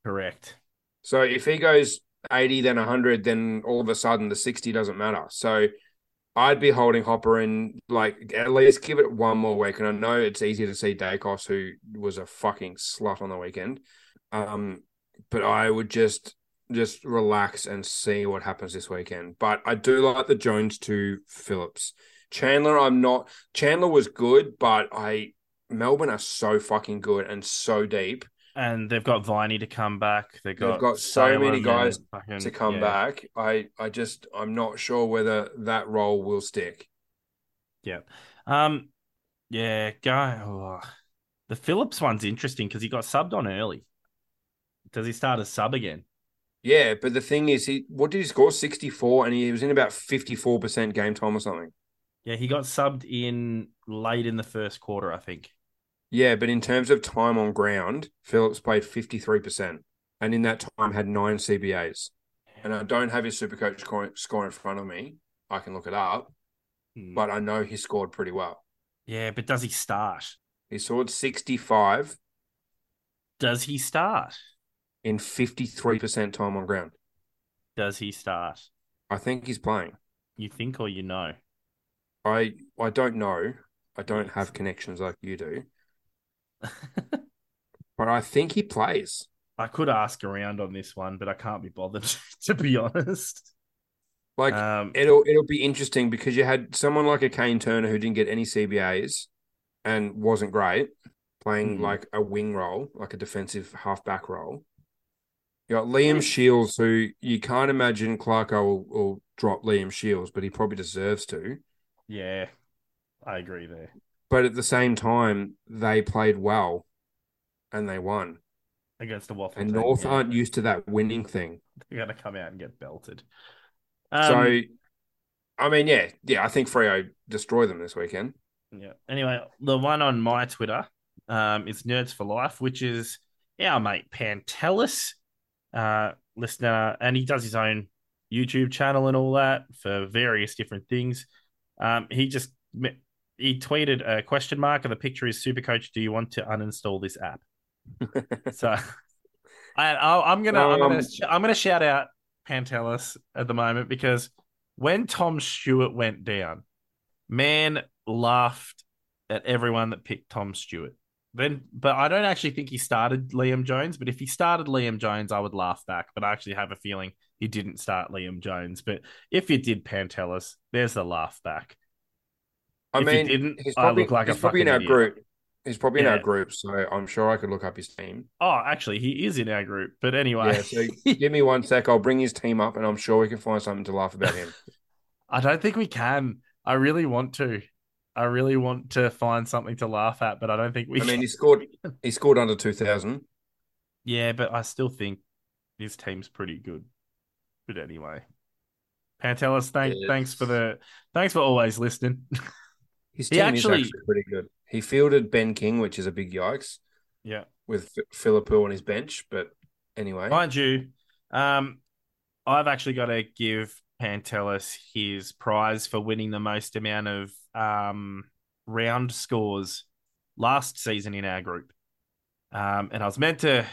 Correct. So if he goes 80, then 100, then all of a sudden the 60 doesn't matter. So I'd be holding Hopper and like at least give it one more week. And I know it's easy to see Daicos, who was a fucking slut on the weekend. Um, but I would just just relax and see what happens this weekend. But I do like the Jones to Phillips. Chandler, I'm not Chandler was good, but I Melbourne are so fucking good and so deep And they've got Viney to come back. They've got, They've got so many guys fucking- to come yeah. back. I I just I'm not sure whether that role will stick. Yeah. Um. Yeah. Go. oh. The Phillips one's interesting because he got subbed on early. Does he start as sub again? Yeah, but the thing is, he what did he score? 64, and he was in about 54% game time or something. Yeah, he got subbed in late in the first quarter, I think. Yeah, but in terms of time on ground, Phillips played 53%, and in that time had nine CBAs. And I don't have his Supercoach score, score in front of me. I can look it up, Hmm. but I know he scored pretty well. yeah, but does he start? He scored 65 Does he start? in 53% time on ground. Does he start? I think he's playing. You think or you know? I I don't know. I don't have connections like you do, but I think he plays. I could ask around on this one, but I can't be bothered to be honest. Like Um, it'll it'll be interesting because you had someone like a Kane Turner who didn't get any CBAs and wasn't great playing Mhm. like a wing role, like a defensive halfback role. You got Liam Shiels, who you can't imagine Clarko will, will drop Liam Shiels, but he probably deserves to. yeah, I agree there. But at the same time, they played well and they won. Against the Waffle. And team, North yeah. aren't used to that winning thing. They're gonna come out and get belted. so, Um, I mean, yeah, yeah, I think Freo destroy them this weekend. Yeah. Anyway, the one on my Twitter um, is Nerds for Life, which is our mate Pantelis, uh, listener, and he does his own YouTube channel and all that for various different things. Um, he just he tweeted a question mark, and the picture is Supercoach. Do you want to uninstall this app? so, I, I'm gonna, I'm gonna, Um, I'm gonna shout out Pantelis at the moment because when Tom Stewart went down, man laughed at everyone that picked Tom Stewart. Then, but I don't actually think he started Liam Jones. But if he started Liam Jones, I would laugh back. But I actually have a feeling he didn't start Liam Jones. But if you did Pantelis, there's the laugh back. I If he mean, didn't, he's I probably, look like a probably in our idiot. group. He's probably in our group, so I'm sure I could look up his team. Oh, actually, he is in our group. But anyway, Yeah, so give me one sec. I'll bring his team up, and I'm sure we can find something to laugh about him. I don't think we can. I really want to. I really want to find something to laugh at, but I don't think we. I mean, can. he scored. He scored under two thousand. Yeah, but I still think his team's pretty good. But anyway, Pantelis, thank, Yes. thanks for the thanks for always listening. His team actually- is actually pretty good. He fielded Ben King, which is a big yikes, yeah, with F- Phillipou on his bench. But anyway, mind you, um, I've actually got to give Pantelis his prize for winning the most amount of um round scores last season in our group. Um, and I was meant to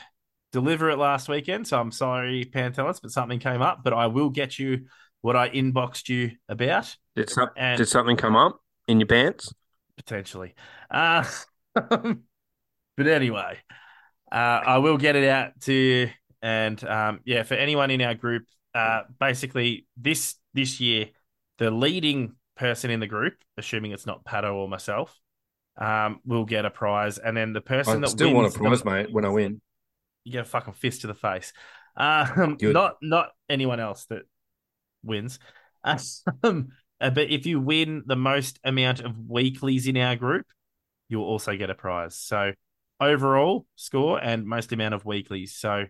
deliver it last weekend, so I'm sorry, Pantelis, but something came up. But I will get you what I inboxed you about. did, some, and- did something come up in your pants? potentially. Uh, but anyway, uh, I will get it out to you. And um, yeah, for anyone in our group, uh, basically this this year, the leading person in the group, assuming it's not Pato or myself, um, will get a prize, and then the person I that still want a the- prize, mate. When I win, you get a fucking fist to the face. Um, not not anyone else that wins. Um, uh, but if you win the most amount of weeklies in our group, you'll also get a prize. So overall score and most amount of weeklies. So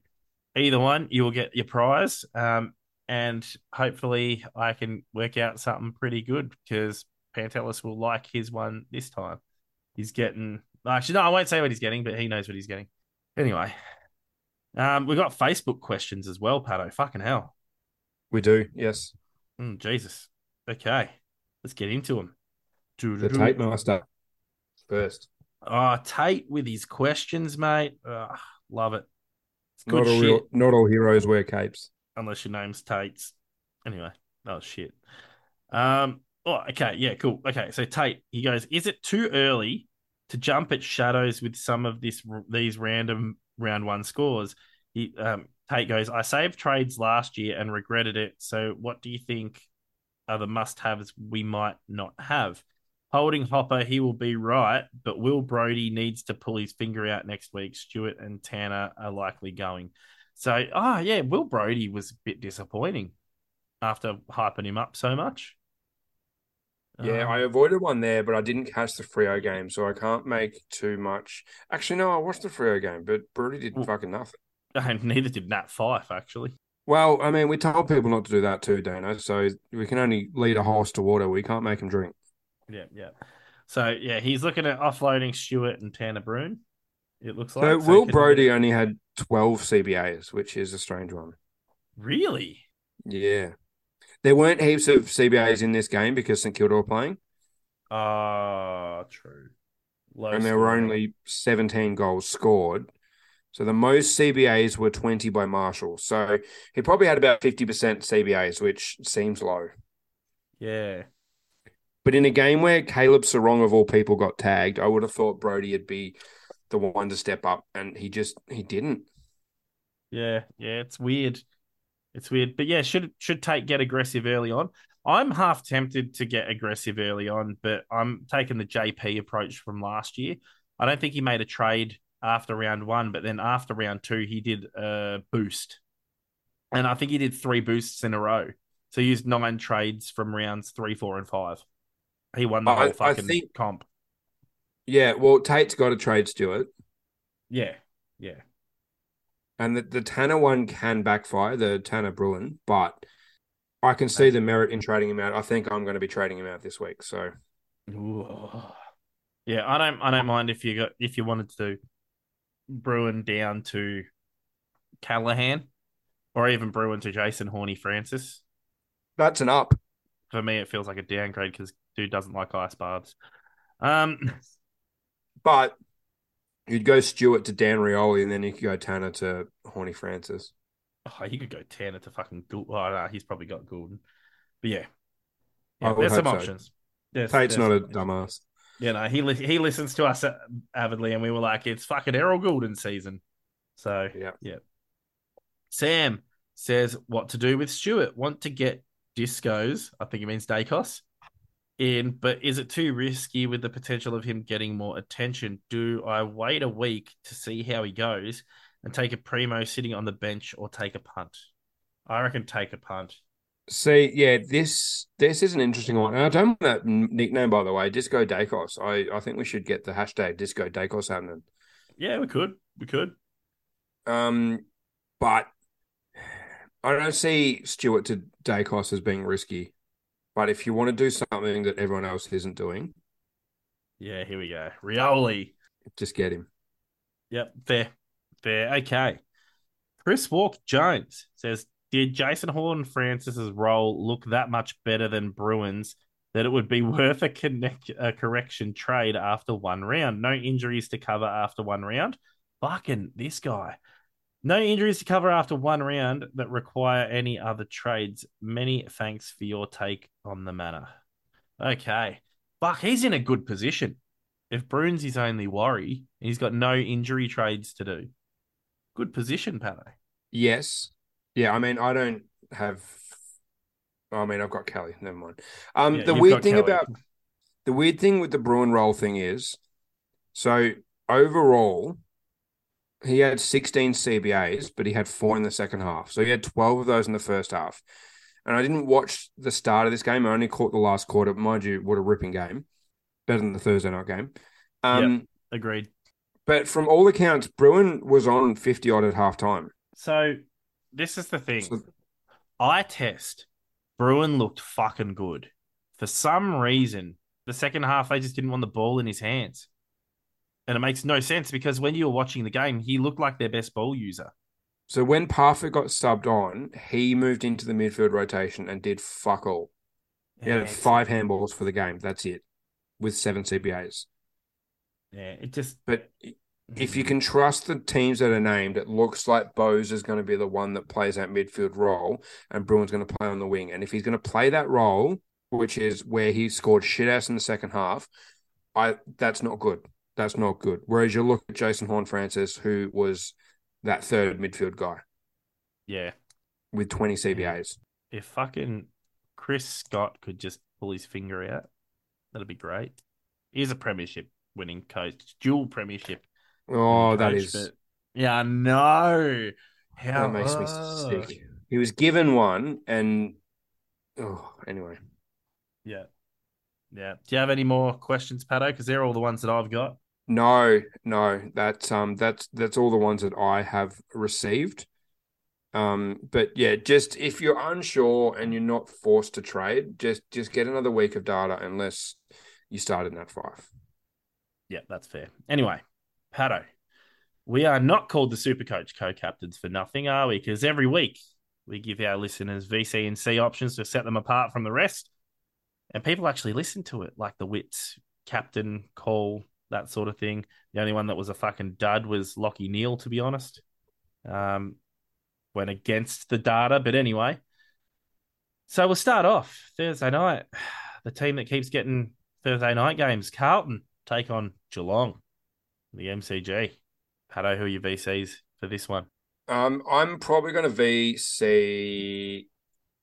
either one, you will get your prize. Um, and hopefully I can work out something pretty good because Pantelis will like his one this time. He's getting actually no, I won't say what he's getting, but he knows what he's getting. Anyway. Um, we got Facebook questions as well, Patto. Fucking hell. we do. Yes, Mm, Jesus. Okay. Let's get into them. the Tate Master first. Oh, Tate with his questions, mate. Ugh, love it. It's good Not all, shit. real, not all heroes wear capes. unless your name's Tate's. Anyway, that was shit. Um. Oh, okay. Yeah. Cool. Okay. So Tate, he goes, "Is it too early to jump at shadows with some of this these random round one scores?" He um Tate goes, "I saved trades last year and regretted it. So what do you think are the must-haves we might not have?" Holding Hopper, he will be right, but Will Brodie needs to pull his finger out next week. Stewart and Tanner are likely going. So, oh yeah, Will Brodie was a bit disappointing after hyping him up so much. Yeah, Um, I avoided one there, but I didn't catch the Freo game, so I can't make too much. Actually, no, I watched the Freo game, but Brodie did Well- fucking nothing. and neither did Nat Fyfe actually. Well, I mean, we told people not to do that too, Dano. So we can only lead a horse to water. We can't make him drink. Yeah, yeah. So yeah, he's looking at offloading Stewart and Tanner Bruhn. It looks like. So So Will Brody only had 12 CBAs, which is a strange one. really? Yeah. There weren't heaps of CBAs in this game because St Kilda were playing, Ah, true. Low and there were only 17 goals scored. So the most CBAs were 20 by Marshall. So he probably had about 50% CBAs, which seems low. Yeah. But in a game where Caleb Serong of all people got tagged, I would have thought Brodie would be the one to step up, and he just he didn't. Yeah, yeah, it's weird. It's weird, but yeah, should should take get aggressive early on. I'm half tempted to get aggressive early on, but I'm taking the JP approach from last year. I don't think he made a trade after round one, but then after round two, he did a boost, and I think he did three boosts in a row. So he used nine trades from rounds three, four, and five. He won the I- whole fucking think- comp. Yeah, well, Tate's got to trade Stewart, Yeah, yeah. and the, the Tanner one can backfire, the Tanner Bruhn, but I can see the merit in trading him out. I think I'm going to be trading him out this week. So Ooh. Yeah, I don't I don't mind if you got if you wanted to Bruhn down to Callaghan or even Bruhn to Jason Horny Francis. that's an up. For me it feels like a downgrade because dude doesn't like ice baths. Um But you'd go Stewart to Dan Rioli, and then you could go Tanner to Horny Francis. oh, you could go Tanner to fucking Gould. Oh, no, he's probably got Gulden. But yeah. Yeah, there's some so. options. There's, Tate's there's not a options. dumbass. You know, he li- he listens to us uh, avidly, and we were like, "It's fucking Errol Gulden season." So Yeah. yeah. Sam says what to do with Stewart. Want to get discos? I think it means Daicos in, but is it too risky with the potential of him getting more attention? Do I wait a week to see how he goes and take a primo sitting on the bench, or take a punt? I reckon take a punt. See, yeah, this this is an interesting one. And I don't want that nickname, by the way, Disco Daicos. I, I think we should get the hashtag Disco Daicos happening. Yeah, we could, we could. Um, but I don't see Stewart to Daicos as being risky. But if you want to do something that everyone else isn't doing, Yeah, here we go. Rioli. just get him. Yep, fair, fair. Okay. Chris Walk Jones says, "Did Jason Horne-Francis's role look that much better than Bruhn's that it would be worth a connect a correction trade after one round? No injuries to cover after one round. Fucking this guy." No injuries to cover after one round that require any other trades. Many thanks for your take on the matter. Okay. Fuck, he's in a good position. If Bruhn's his only worry, he's got no injury trades to do. Good position, Patto. Yes. Yeah, I mean, I don't have. I mean, I've got Kelly. Never mind. Um, Yeah, the weird thing Kelly. about the weird thing with the Bruhn roll thing is, so overall, he had 16 CBAs, but he had four in the second half. So he had 12 of those in the first half. And I didn't watch the start of this game. I only caught the last quarter. Mind you, what a ripping game. Better than the Thursday night game. Um, Agreed. But from all accounts, Bruhn was on 50 odd at halftime. So this is the thing. So- I test. Bruhn looked fucking good. For some reason, the second half they just didn't want the ball in his hands. And it makes no sense because when you were watching the game, he looked like their best ball user. So when Parfitt got subbed on, he moved into the midfield rotation and did fuck all. He Yeah, had five handballs for the game. That's it, with seven CBAs. Yeah, it just But if you can trust the teams that are named, it looks like Bowes is going to be the one that plays that midfield role, and Bruhn's going to play on the wing. And if he's going to play that role, which is where he scored shit ass in the second half, I that's not good. That's not good. Whereas you look at Jason Horne-Francis, who was that third midfield guy yeah. with 20 CBAs. If fucking Chris Scott could just pull his finger out, that'd be great. He's a premiership winning coach, dual premiership. Oh, winning that coach, is but- yeah, no. How that makes me oh. sick. He was given one, and oh, anyway. Yeah. Yeah. Do you have any more questions, Patto? Because they're all the ones that I've got. No, no, that's um, that's that's all the ones that I have received. Um, but yeah, just if you're unsure and you're not forced to trade, just just get another week of data unless you start in that five. Yeah, that's fair. Anyway, Patto, we are not called the Super Coach co captains for nothing, are we? Because every week we give our listeners VC and C options to set them apart from the rest. And people actually listen to it, like the Witts, captain, call, that sort of thing. The only one that was a fucking dud was Lachie Neale, to be honest. Um, went against the data, but anyway. So we'll start off Thursday night. The team that keeps getting Thursday night games, Carlton take on Geelong, the MCG. Patto, who are your VCs for this one? Um, I'm probably going to VC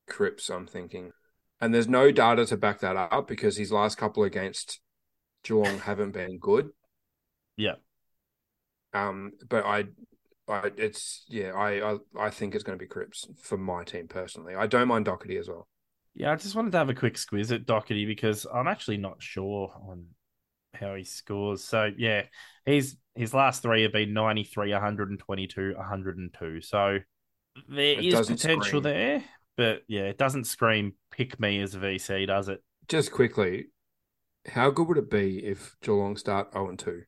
Cripps. I'm thinking, and there's no data to back that up because his last couple against Geelong haven't been good. Yeah. Um, but I, I, it's yeah, I, I, I think it's going to be Cripps for my team personally. I don't mind Docherty as well. Yeah, I just wanted to have a quick squiz at Docherty because I'm actually not sure on how he scores. So yeah, he's his last three have been 93, 122, 102. So there It is potential scream. there, but yeah, it doesn't scream pick me as a VC, does it? Just quickly, how good would it be if Geelong start 0 and 2?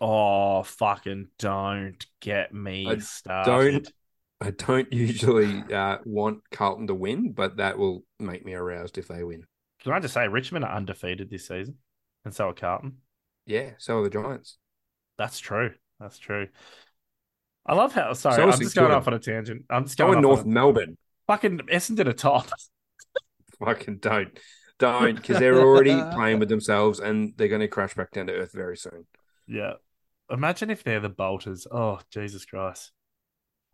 Oh, fucking don't get me I started. I don't usually uh, want Carlton to win, but that will make me aroused if they win. Can I just say Richmond are undefeated this season, and so are Carlton. Yeah, so are the Giants. That's true. That's true. I love how. Sorry, So I'm just going off on a tangent. I'm just So going North on a- Melbourne. fucking Essendon are top. Fucking don't. Don't, because they're already playing with themselves and they're going to crash back down to earth very soon. Yeah. Imagine if they're the Bolters. Oh, Jesus Christ.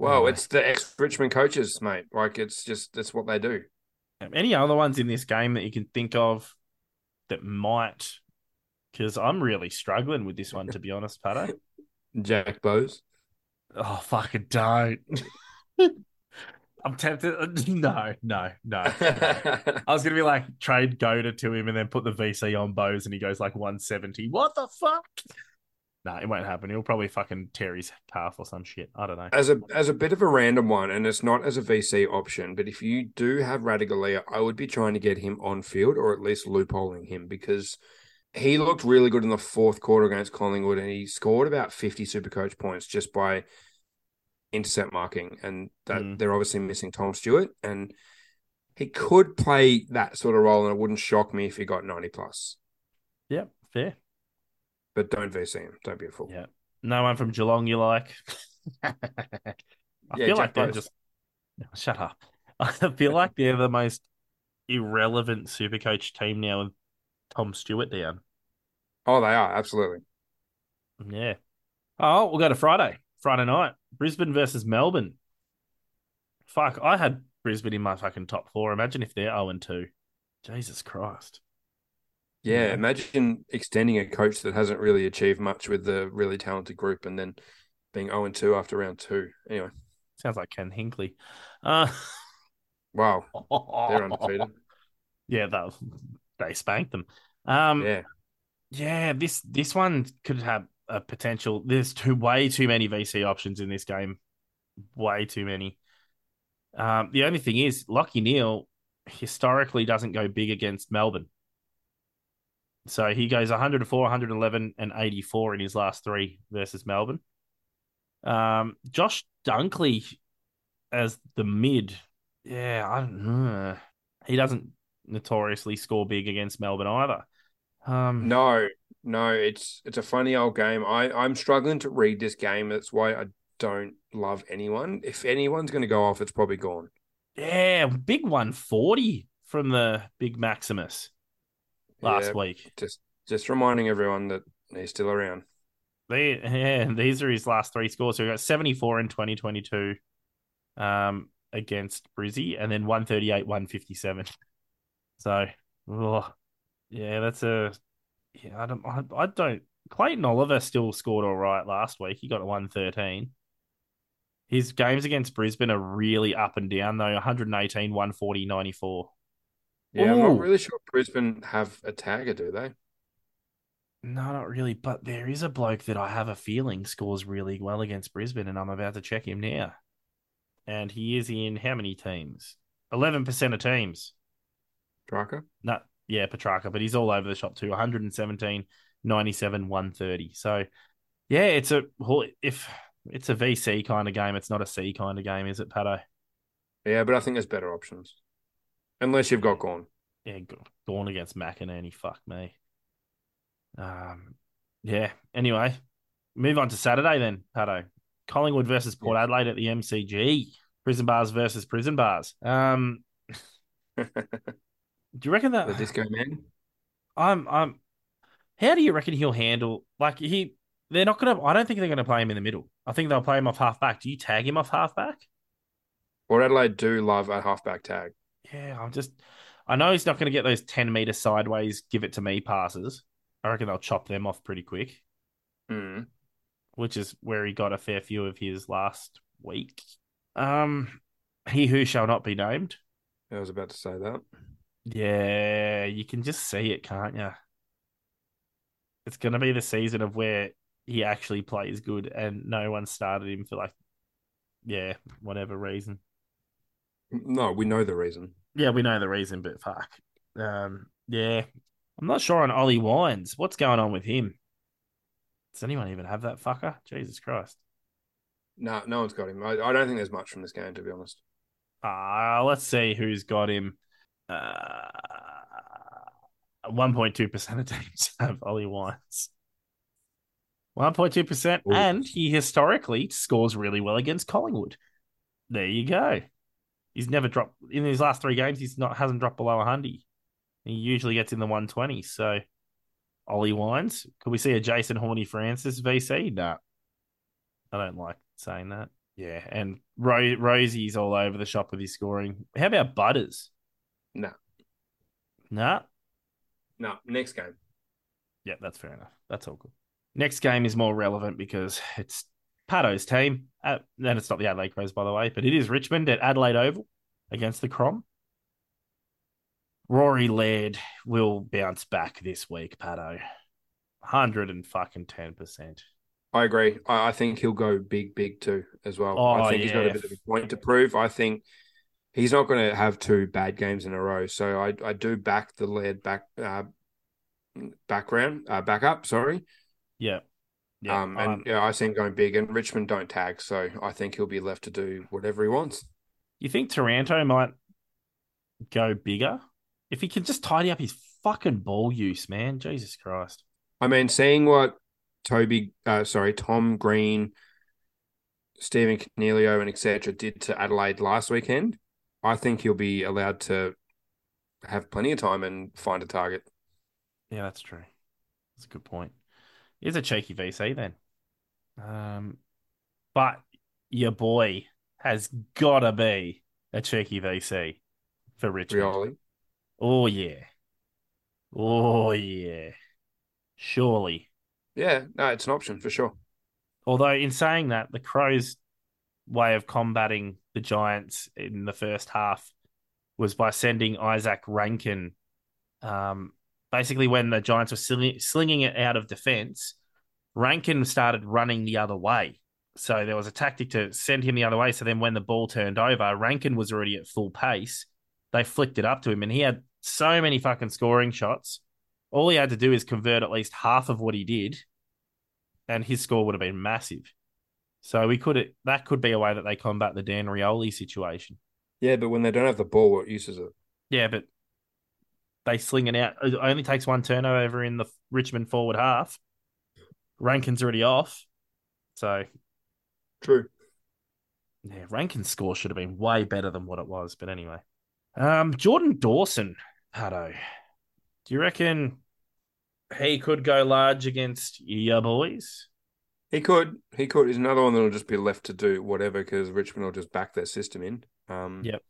Well, Anyway. it's the ex Richmond coaches, mate. Like, it's just, that's what they do. Any other ones in this game that you can think of that might? Because I'm really struggling with this one, to be honest, Patto. Jack Bowes. Oh, fucking don't. I'm tempted. Uh, no, no, no. I was gonna be like trade Goda to him and then put the VC on Bowes and he goes like 170. What the fuck? No, it won't happen. He'll probably fucking tear his calf or some shit. I don't know. as a as a bit of a random one, and it's not as a VC option, but if you do have Radigalia, I would be trying to get him on field or at least loopholing him because he looked really good in the fourth quarter against Collingwood, and he scored about fifty super coach points just by intercept marking, and that Mm. they're obviously missing Tom Stewart, and he could play that sort of role, and it wouldn't shock me if he got ninety plus. Yep, fair. But don't VC him. Don't be a fool. Yeah. No one from Geelong you like. I Yeah, feel Jack like they're just shut up. I feel like they're the most irrelevant Supercoach team now with Tom Stewart down. Oh, they are absolutely. Yeah. Oh, we'll go to Friday. Friday night. Brisbane versus Melbourne. Fuck, I had Brisbane in my fucking top four. Imagine if they're 0 and 2. Jesus Christ. Yeah, imagine extending a coach that hasn't really achieved much with the really talented group and then being 0 and 2 after round two. Anyway, Sounds like Ken Hinkley. Uh, wow, they're undefeated. Yeah, they, they spanked them. Um, Yeah, Yeah, this this one could have a potential. There's too way too many VC options in this game, way too many. Um, the only thing is, Lachie Neale historically doesn't go big against Melbourne, so he goes 104, 111, and 84 in his last three versus Melbourne. Um, Josh Dunkley as the mid, yeah, I don't know. He doesn't notoriously score big against Melbourne either. Um, no, No, it's it's a funny old game. I I'm struggling to read this game. That's why I don't love anyone. If anyone's going to go off, it's probably gone. Yeah, big 140 from the big Maximus last Yeah, week. Just just reminding everyone that he's still around. They, yeah, these are his last three scores. So we got 74 in 2022 um, against Brizzy, and then 138, 157. So, oh, yeah, that's a yeah. I don't, I, I don't. Clayton Oliver still scored all right last week. He got a 113. His games against Brisbane are really up and down though. 118, 140, 94. Yeah, I'm not really sure Brisbane have a tagger, do they? No, not really. But there is a bloke that I have a feeling scores really well against Brisbane, and I'm about to check him now. And he is in how many teams? Eleven percent of teams. Draka? No, yeah, Petrarca, but he's all over the shop too. 117, 97, 130. So, yeah, it's a if it's a VC kind of game, it's not a C kind of game, is it, Patto? Yeah, but I think there's better options. Unless you've got Gawn. Yeah, g- going against McInerney, fuck me. Um, yeah. Anyway, move on to Saturday then, Patto. Collingwood versus Port Adelaide at the MCG. Prison bars versus prison bars. Um, do you reckon that the disco man. I'm I'm how do you reckon he'll handle like he they're not gonna I don't think they're gonna play him in the middle. I think they'll play him off half back. Do you tag him off half back? Port Adelaide do love a halfback tag. Yeah, I'm just I know he's not gonna get those 10 meter sideways, give it to me passes. I reckon they'll chop them off pretty quick, Mm. which is where he got a fair few of his last week. Um he who shall not be named. I was about to say that. Yeah, you can just see it, can't you? It's going to be the season of where he actually plays good and no one started him for like, yeah, whatever reason. No, we know the reason. Yeah, we know the reason, but fuck. Um, yeah, I'm not sure on Ollie Wines. What's going on with him? Does anyone even have that fucker? Jesus Christ. No, no one's got him. I, I don't think there's much from this game, to be honest. Uh, let's see who's got him. Uh, 1.2% of teams have Ollie Wines. 1.2%. Ooh. And he historically scores really well against Collingwood. There you go. He's never dropped in his last three games. He's not hasn't dropped below 100. He usually gets in the one twenty. So, Ollie Wines. Could we see a Jason Horny Francis VC? No. I don't like saying that. Yeah. And Ro- Rozee's all over the shop with his scoring. How about Butters? No, No. no. Next game. Yeah, that's fair enough. That's all good. Next game is more relevant because it's Patto's team. Uh, and it's not the Adelaide Crows, by the way, but it is Richmond at Adelaide Oval against the Crom. Rory Laird will bounce back this week, Patto. Hundred and fucking ten percent. I agree. I, I think he'll go big, big too, as well. Oh, I think he's got a bit of a point to prove. I think he's not going to have two bad games in a row. So I, I do back the lead back, uh, background, uh, back up. Sorry. Yeah. Yeah. um, and um, yeah, I see him going big. And Richmond don't tag, so I think he'll be left to do whatever he wants. you think Taranto might go bigger? If he can just tidy up his fucking ball use, man. Jesus Christ. I mean, seeing what Toby, uh, sorry, Tom Green, Stephen Coniglio, and etc. did to Adelaide last weekend, I think he'll be allowed to have plenty of time and find a target. Yeah, that's true. That's a good point. He's a cheeky VC then. Um, but your boy has got to be a cheeky VC for Richmond. Rioli. Oh yeah. Oh yeah. Surely. Yeah, no, it's an option for sure. Although in saying that, the Crows' way of combating the Giants in the first half was by sending Isaac Rankine. Um, basically, when the Giants were sling- slinging it out of defense, Rankine started running the other way. So there was a tactic to send him the other way. So then when the ball turned over, Rankine was already at full pace. They flicked it up to him, and he had so many fucking scoring shots. All he had to do is convert at least half of what he did, and his score would have been massive. So we could that could be a way that they combat the Dan Rioli situation. Yeah, but when they don't have the ball, what use is it? Yeah, but they sling it out. It only takes one turnover in the Richmond forward half. Rankine's already off. So, True. yeah, Rankine's score should have been way better than what it was. But anyway. Um, Jordan Dawson, Hutto. Do you reckon he could go large against your boys? He could. He could. He's another one that'll just be left to do whatever because Richmond will just back their system in. Um, Yep.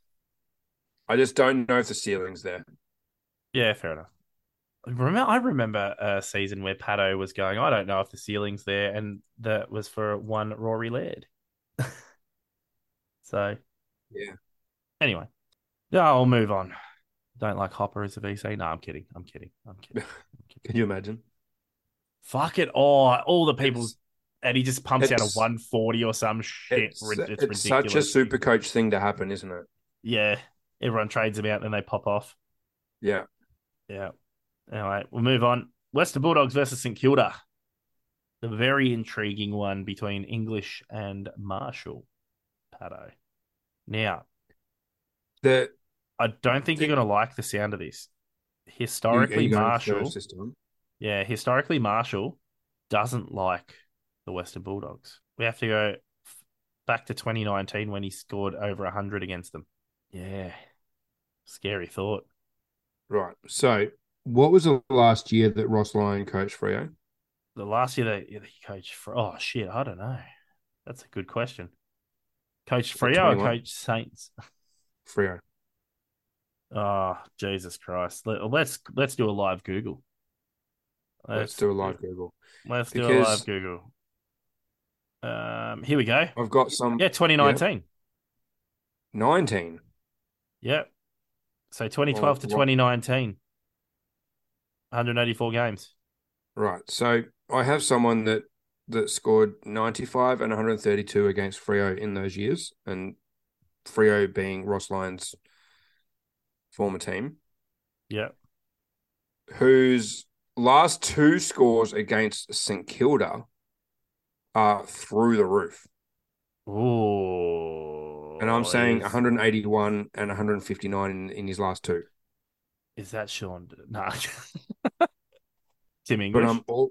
I just don't know if the ceiling's there. Yeah, fair enough. Remember, I remember a season where Patto was going, I don't know if the ceiling's there, and that was for one Rory Laird. so, Yeah. Anyway, yeah, I'll move on. Don't like Hopper as a VC. No, I'm kidding. I'm kidding. I'm kidding. Can you imagine? Fuck it. Oh, all the people, It's- and he just pumps out a 140 or some shit. It's, It's, it's ridiculous. such a super coach thing to happen, isn't it? Yeah, everyone trades them out and then they pop off. Yeah. Yeah. Anyway, we'll move on. Western Bulldogs versus St Kilda. The very intriguing one between English and Marshall. Patto. Now, The I don't think you're going to like the sound of this. Historically, Marshall, yeah, historically, Marshall doesn't like the Western Bulldogs. We have to go back to 2019 when he scored over 100 against them. Yeah. Scary thought. Right. So, what was the last year that Ross Lyon coached Freo? The last year that, that he coached for, oh shit, I don't know. That's a good question. Coach Freo or Coach Saints? Freo. Oh Jesus Christ! Let, let's let's do a live Google. Let's do a live Google. Let's do a live Google. Um, here we go. I've got some Yeah, 2019. 19. Yep. So 2012 Well, to 2019. 184 games. Right. So, I have someone that that scored 95 and 132 against Freo in those years, and Freo being Ross Lyon's former team, Yep. whose last two scores against St Kilda are through the roof. Ooh. And I'm saying is, 181 and 159 in, in his last two. is that Sean? No. Tim English. But I'm all,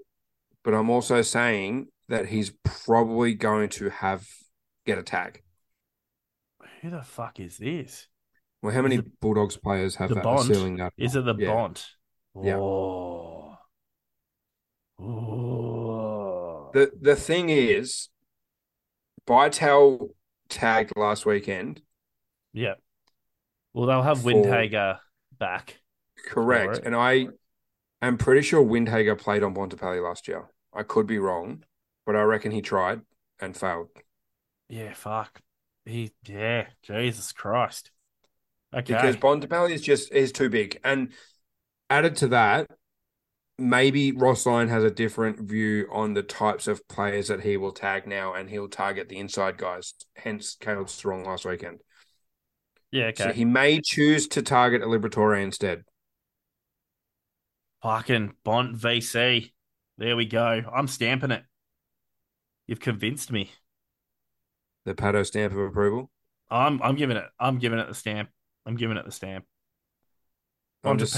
but I'm also saying that he's probably going to have get a tag. Who the fuck is this? Well, how many it Bulldogs players have the that Bond? ceiling that? Is it the Yeah. Bont? Yeah. Oh. Oh. The the thing is, Bytel tagged last weekend. Yeah. Well, they'll have For- Windhager back. Correct. And I am pretty sure Windhager played on Bontempelli last year. I could be wrong, but I reckon he tried and failed. Yeah, fuck. He, yeah, Jesus Christ. Okay. Because Bontempelli is just is too big. And added to that, maybe Ross Lyon has a different view on the types of players that he will tag now, and he'll target the inside guys. Hence, Caleb Serong last weekend. yeah, okay. So he may choose to target a Liberatore instead. Fucking Bont VC. There we go. I'm stamping it. You've convinced me. The Patto stamp of approval. I'm I'm giving it I'm giving it the stamp. I'm giving it the stamp. I'm just-.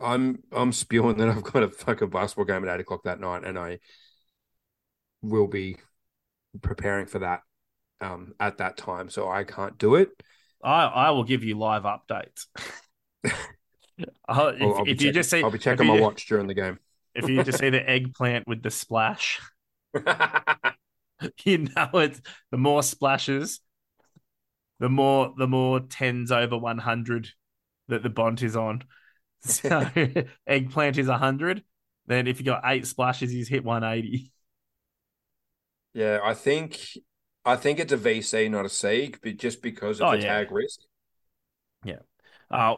I'm I'm spewing that I've got a fucking basketball game at eight o'clock that night, and I will be preparing for that um at that time, so I can't do it. I I will give you live updates. Uh, if, I'll, I'll if you just see, I'll be checking you, my watch during the game. If you just see the eggplant with the splash, you know it's the more splashes, the more the more tens over one hundred that the Bont is on. So eggplant is hundred. Then if you got eight splashes, he's hit one eighty. yeah, I think I think it's a VC, not a C, but just because of Oh, the yeah. tag risk. Yeah. Oh,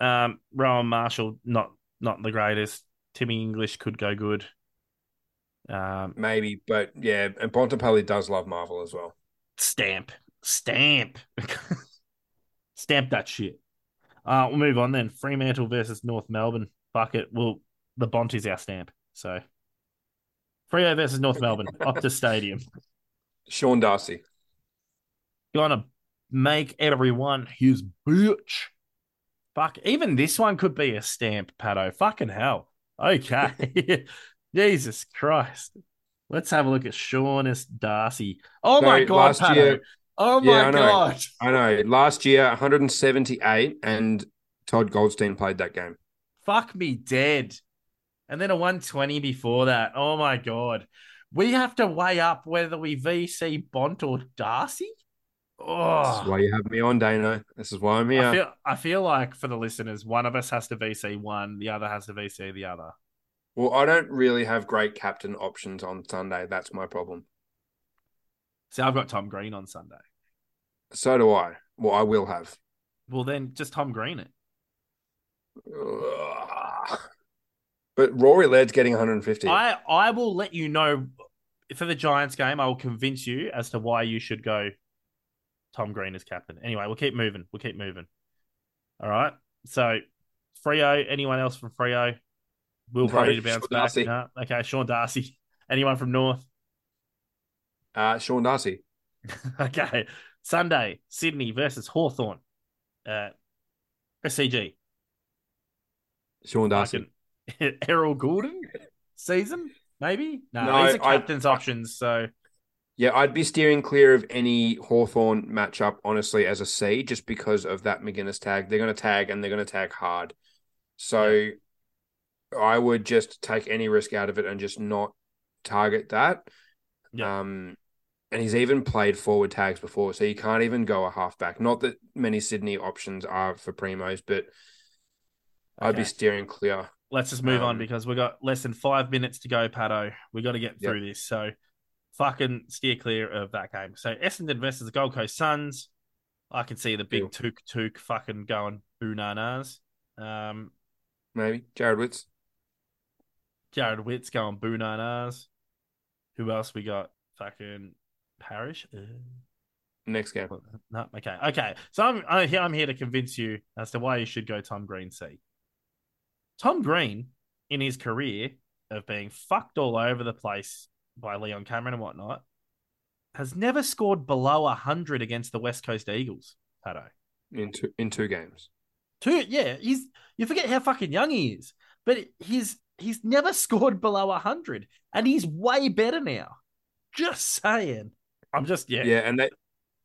um, Rowan Marshall not not the greatest. Timmy English could go good. Um, Maybe, but yeah, and Bontempelli does love Marvel as well. stamp, stamp, stamp that shit. Uh, we'll move on then. Fremantle versus North Melbourne. Fuck it. Well, the Bont is our stamp. So, Freo versus North Melbourne. Optus Stadium. Sean Darcy. Gonna make everyone his bitch. Fuck, even this one could be a stamp, Patto. Fucking hell. Okay. Jesus Christ. Let's have a look at Shaunus Darcy. Oh my So, God, last Patto. year- oh Yeah, my I know. God. I know. Last year, 178, and Todd Goldstein played that game. Fuck me dead. And then a 120 before that. Oh my God. We have to weigh up whether we VC Bont or Darcy. This Oh. is why you have me on, Daneo. This is why I'm here. I feel I feel like for the listeners, one of us has to VC one, the other has to VC the other. Well, I don't really have great captain options on Sunday. That's my problem. See, I've got Tom Green on Sunday. So do I. Well, I will have. Well, then just Tom Green it. Ugh. But Rory Laird's getting 150. I I will let you know for the Giants game. I will convince you as to why you should go Tom Green as captain. Anyway, we'll keep moving. We'll keep moving. All right. So Freo. Anyone else from Freo? Will No, Brady to bounce Sean back? Darcy. No? Okay, Sean Darcy. Anyone from North? Uh, Sean Darcy. okay. Sunday, Sydney versus Hawthorn. Uh, SCG. Sean Darcy. Fucking Errol Gulden season, maybe? No, No, these are I- captain's options. So Yeah, I'd be steering clear of any Hawthorn matchup, honestly, as a C, just because of that Maginness tag. They're going to tag and they're going to tag hard. So I would just take any risk out of it and just not target that. Yeah. Um, and he's even played forward tags before, so you can't even go a halfback. Not that many Sydney options are for primos, but I'd be steering clear. let's just move on um, because we've got less than five minutes to go, Patto. we got to get Yep. through this. So fucking steer clear of that game. So Essendon versus the Gold Coast Suns. I can see the big Deal. took took fucking going boo-nanas. Um, Maybe Jarrod Witts. Jarrod Witts going boo-nanas. Who else we got? Fucking Parish. Uh, Next game. No, okay, okay. So I'm I, here- I'm here to convince you as to why you should go Tom Green C. Tom Green, in his career of being fucked all over the place by Leon Cameron and whatnot, has never scored below hundred against the West Coast Eagles. Patto. In two, in two games. Two, yeah, he's you forget how fucking young he is, but he's he's never scored below hundred, and he's way better now. Just saying. I'm just yeah. Yeah, and they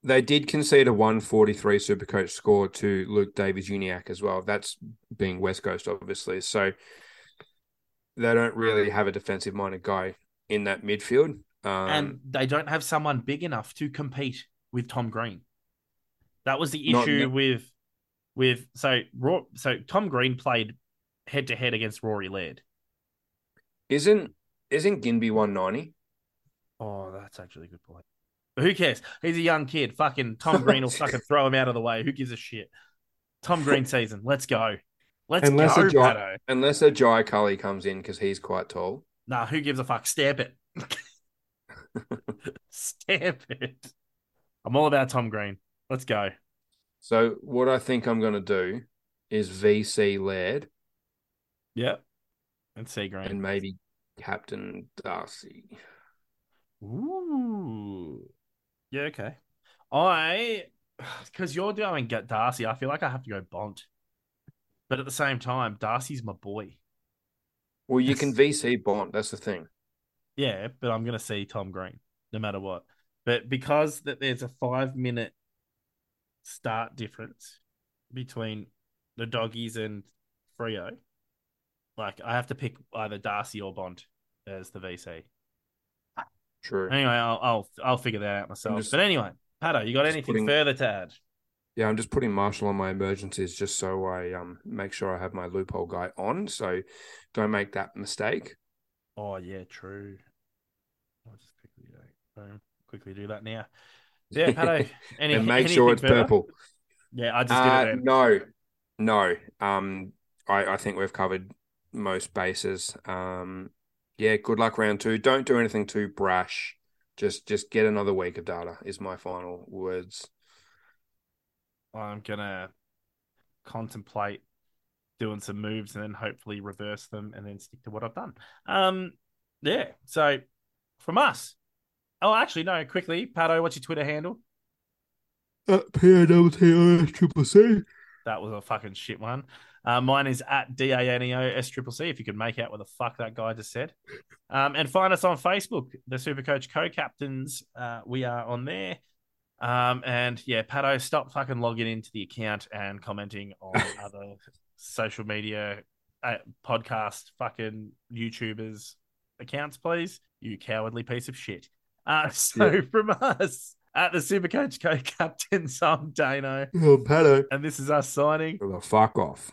they did concede a 143 Supercoach score to Luke Davies-Uniacke as well. That's being West Coast, obviously. So they don't really have a defensive minded guy in that midfield. Um, and they don't have someone big enough to compete with Tom Green. That was the Not- issue with with so so Tom Green played head to head against Rory Laird. isn't isn't Ginbey 190? Oh, that's actually a good point. Who cares? He's a young kid. Fucking Tom Green will fucking throw him out of the way. Who gives a shit? Tom Green season. Let's go. Let's Unless go, a Jai- Patto. Unless a Jai Culley comes in because he's quite tall. Nah, who gives a fuck? Stamp it. Stamp it. I'm all about Tom Green. Let's go. So what I think I'm going to do is VC Laird Yep. And C Green. and maybe Captain Darcy. Ooh. Yeah, okay. I because you're doing get Darcy, I feel like I have to go Bont. But at the same time, Darcy's my boy. Well, you can VC Bont. That's the thing. Yeah, but I'm gonna see Tom Green no matter what. But because that there's a five minute start difference between the doggies and Freo, like I have to pick either Darcy or Bont as the VC. True. Anyway, I'll I'll, I'll figure that out myself. just- but anyway, Patto, you got anything putting- further to add? Yeah, I'm just putting Marshall on my emergencies just so I um make sure I have my loophole guy on. So don't make that mistake. Oh yeah, true. I'll just quickly do, boom, quickly do that now. Yeah, Patto. Any, and make sure it's further? purple. Yeah, I just Uh, did it. No, no. Um, I, I think we've covered most bases. Um, yeah, good luck round two. Don't do anything too brash. Just just get another week of data. Is my final words. I'm gonna contemplate doing some moves and then hopefully reverse them and then stick to what I've done. Um, yeah. So from us. Oh, actually, no. Quickly, Patto, what's your Twitter handle? Uh, P A double T O S triple C. That was a fucking shit one. Uh, mine is at D A N E O S Triple C. If you could make out what the fuck that guy just said, um, and find us on Facebook, the Supercoach Co-Captains. Uh, we are on there. Um, and yeah, Patto, stop fucking logging into the account and commenting on other social media, uh, podcast, fucking YouTubers accounts, please. You cowardly piece of shit. Uh, so Yeah. from us at the Supercoach Co-Captains, I'm Daneo, Oh, Patto. and this is us signing. The fuck off.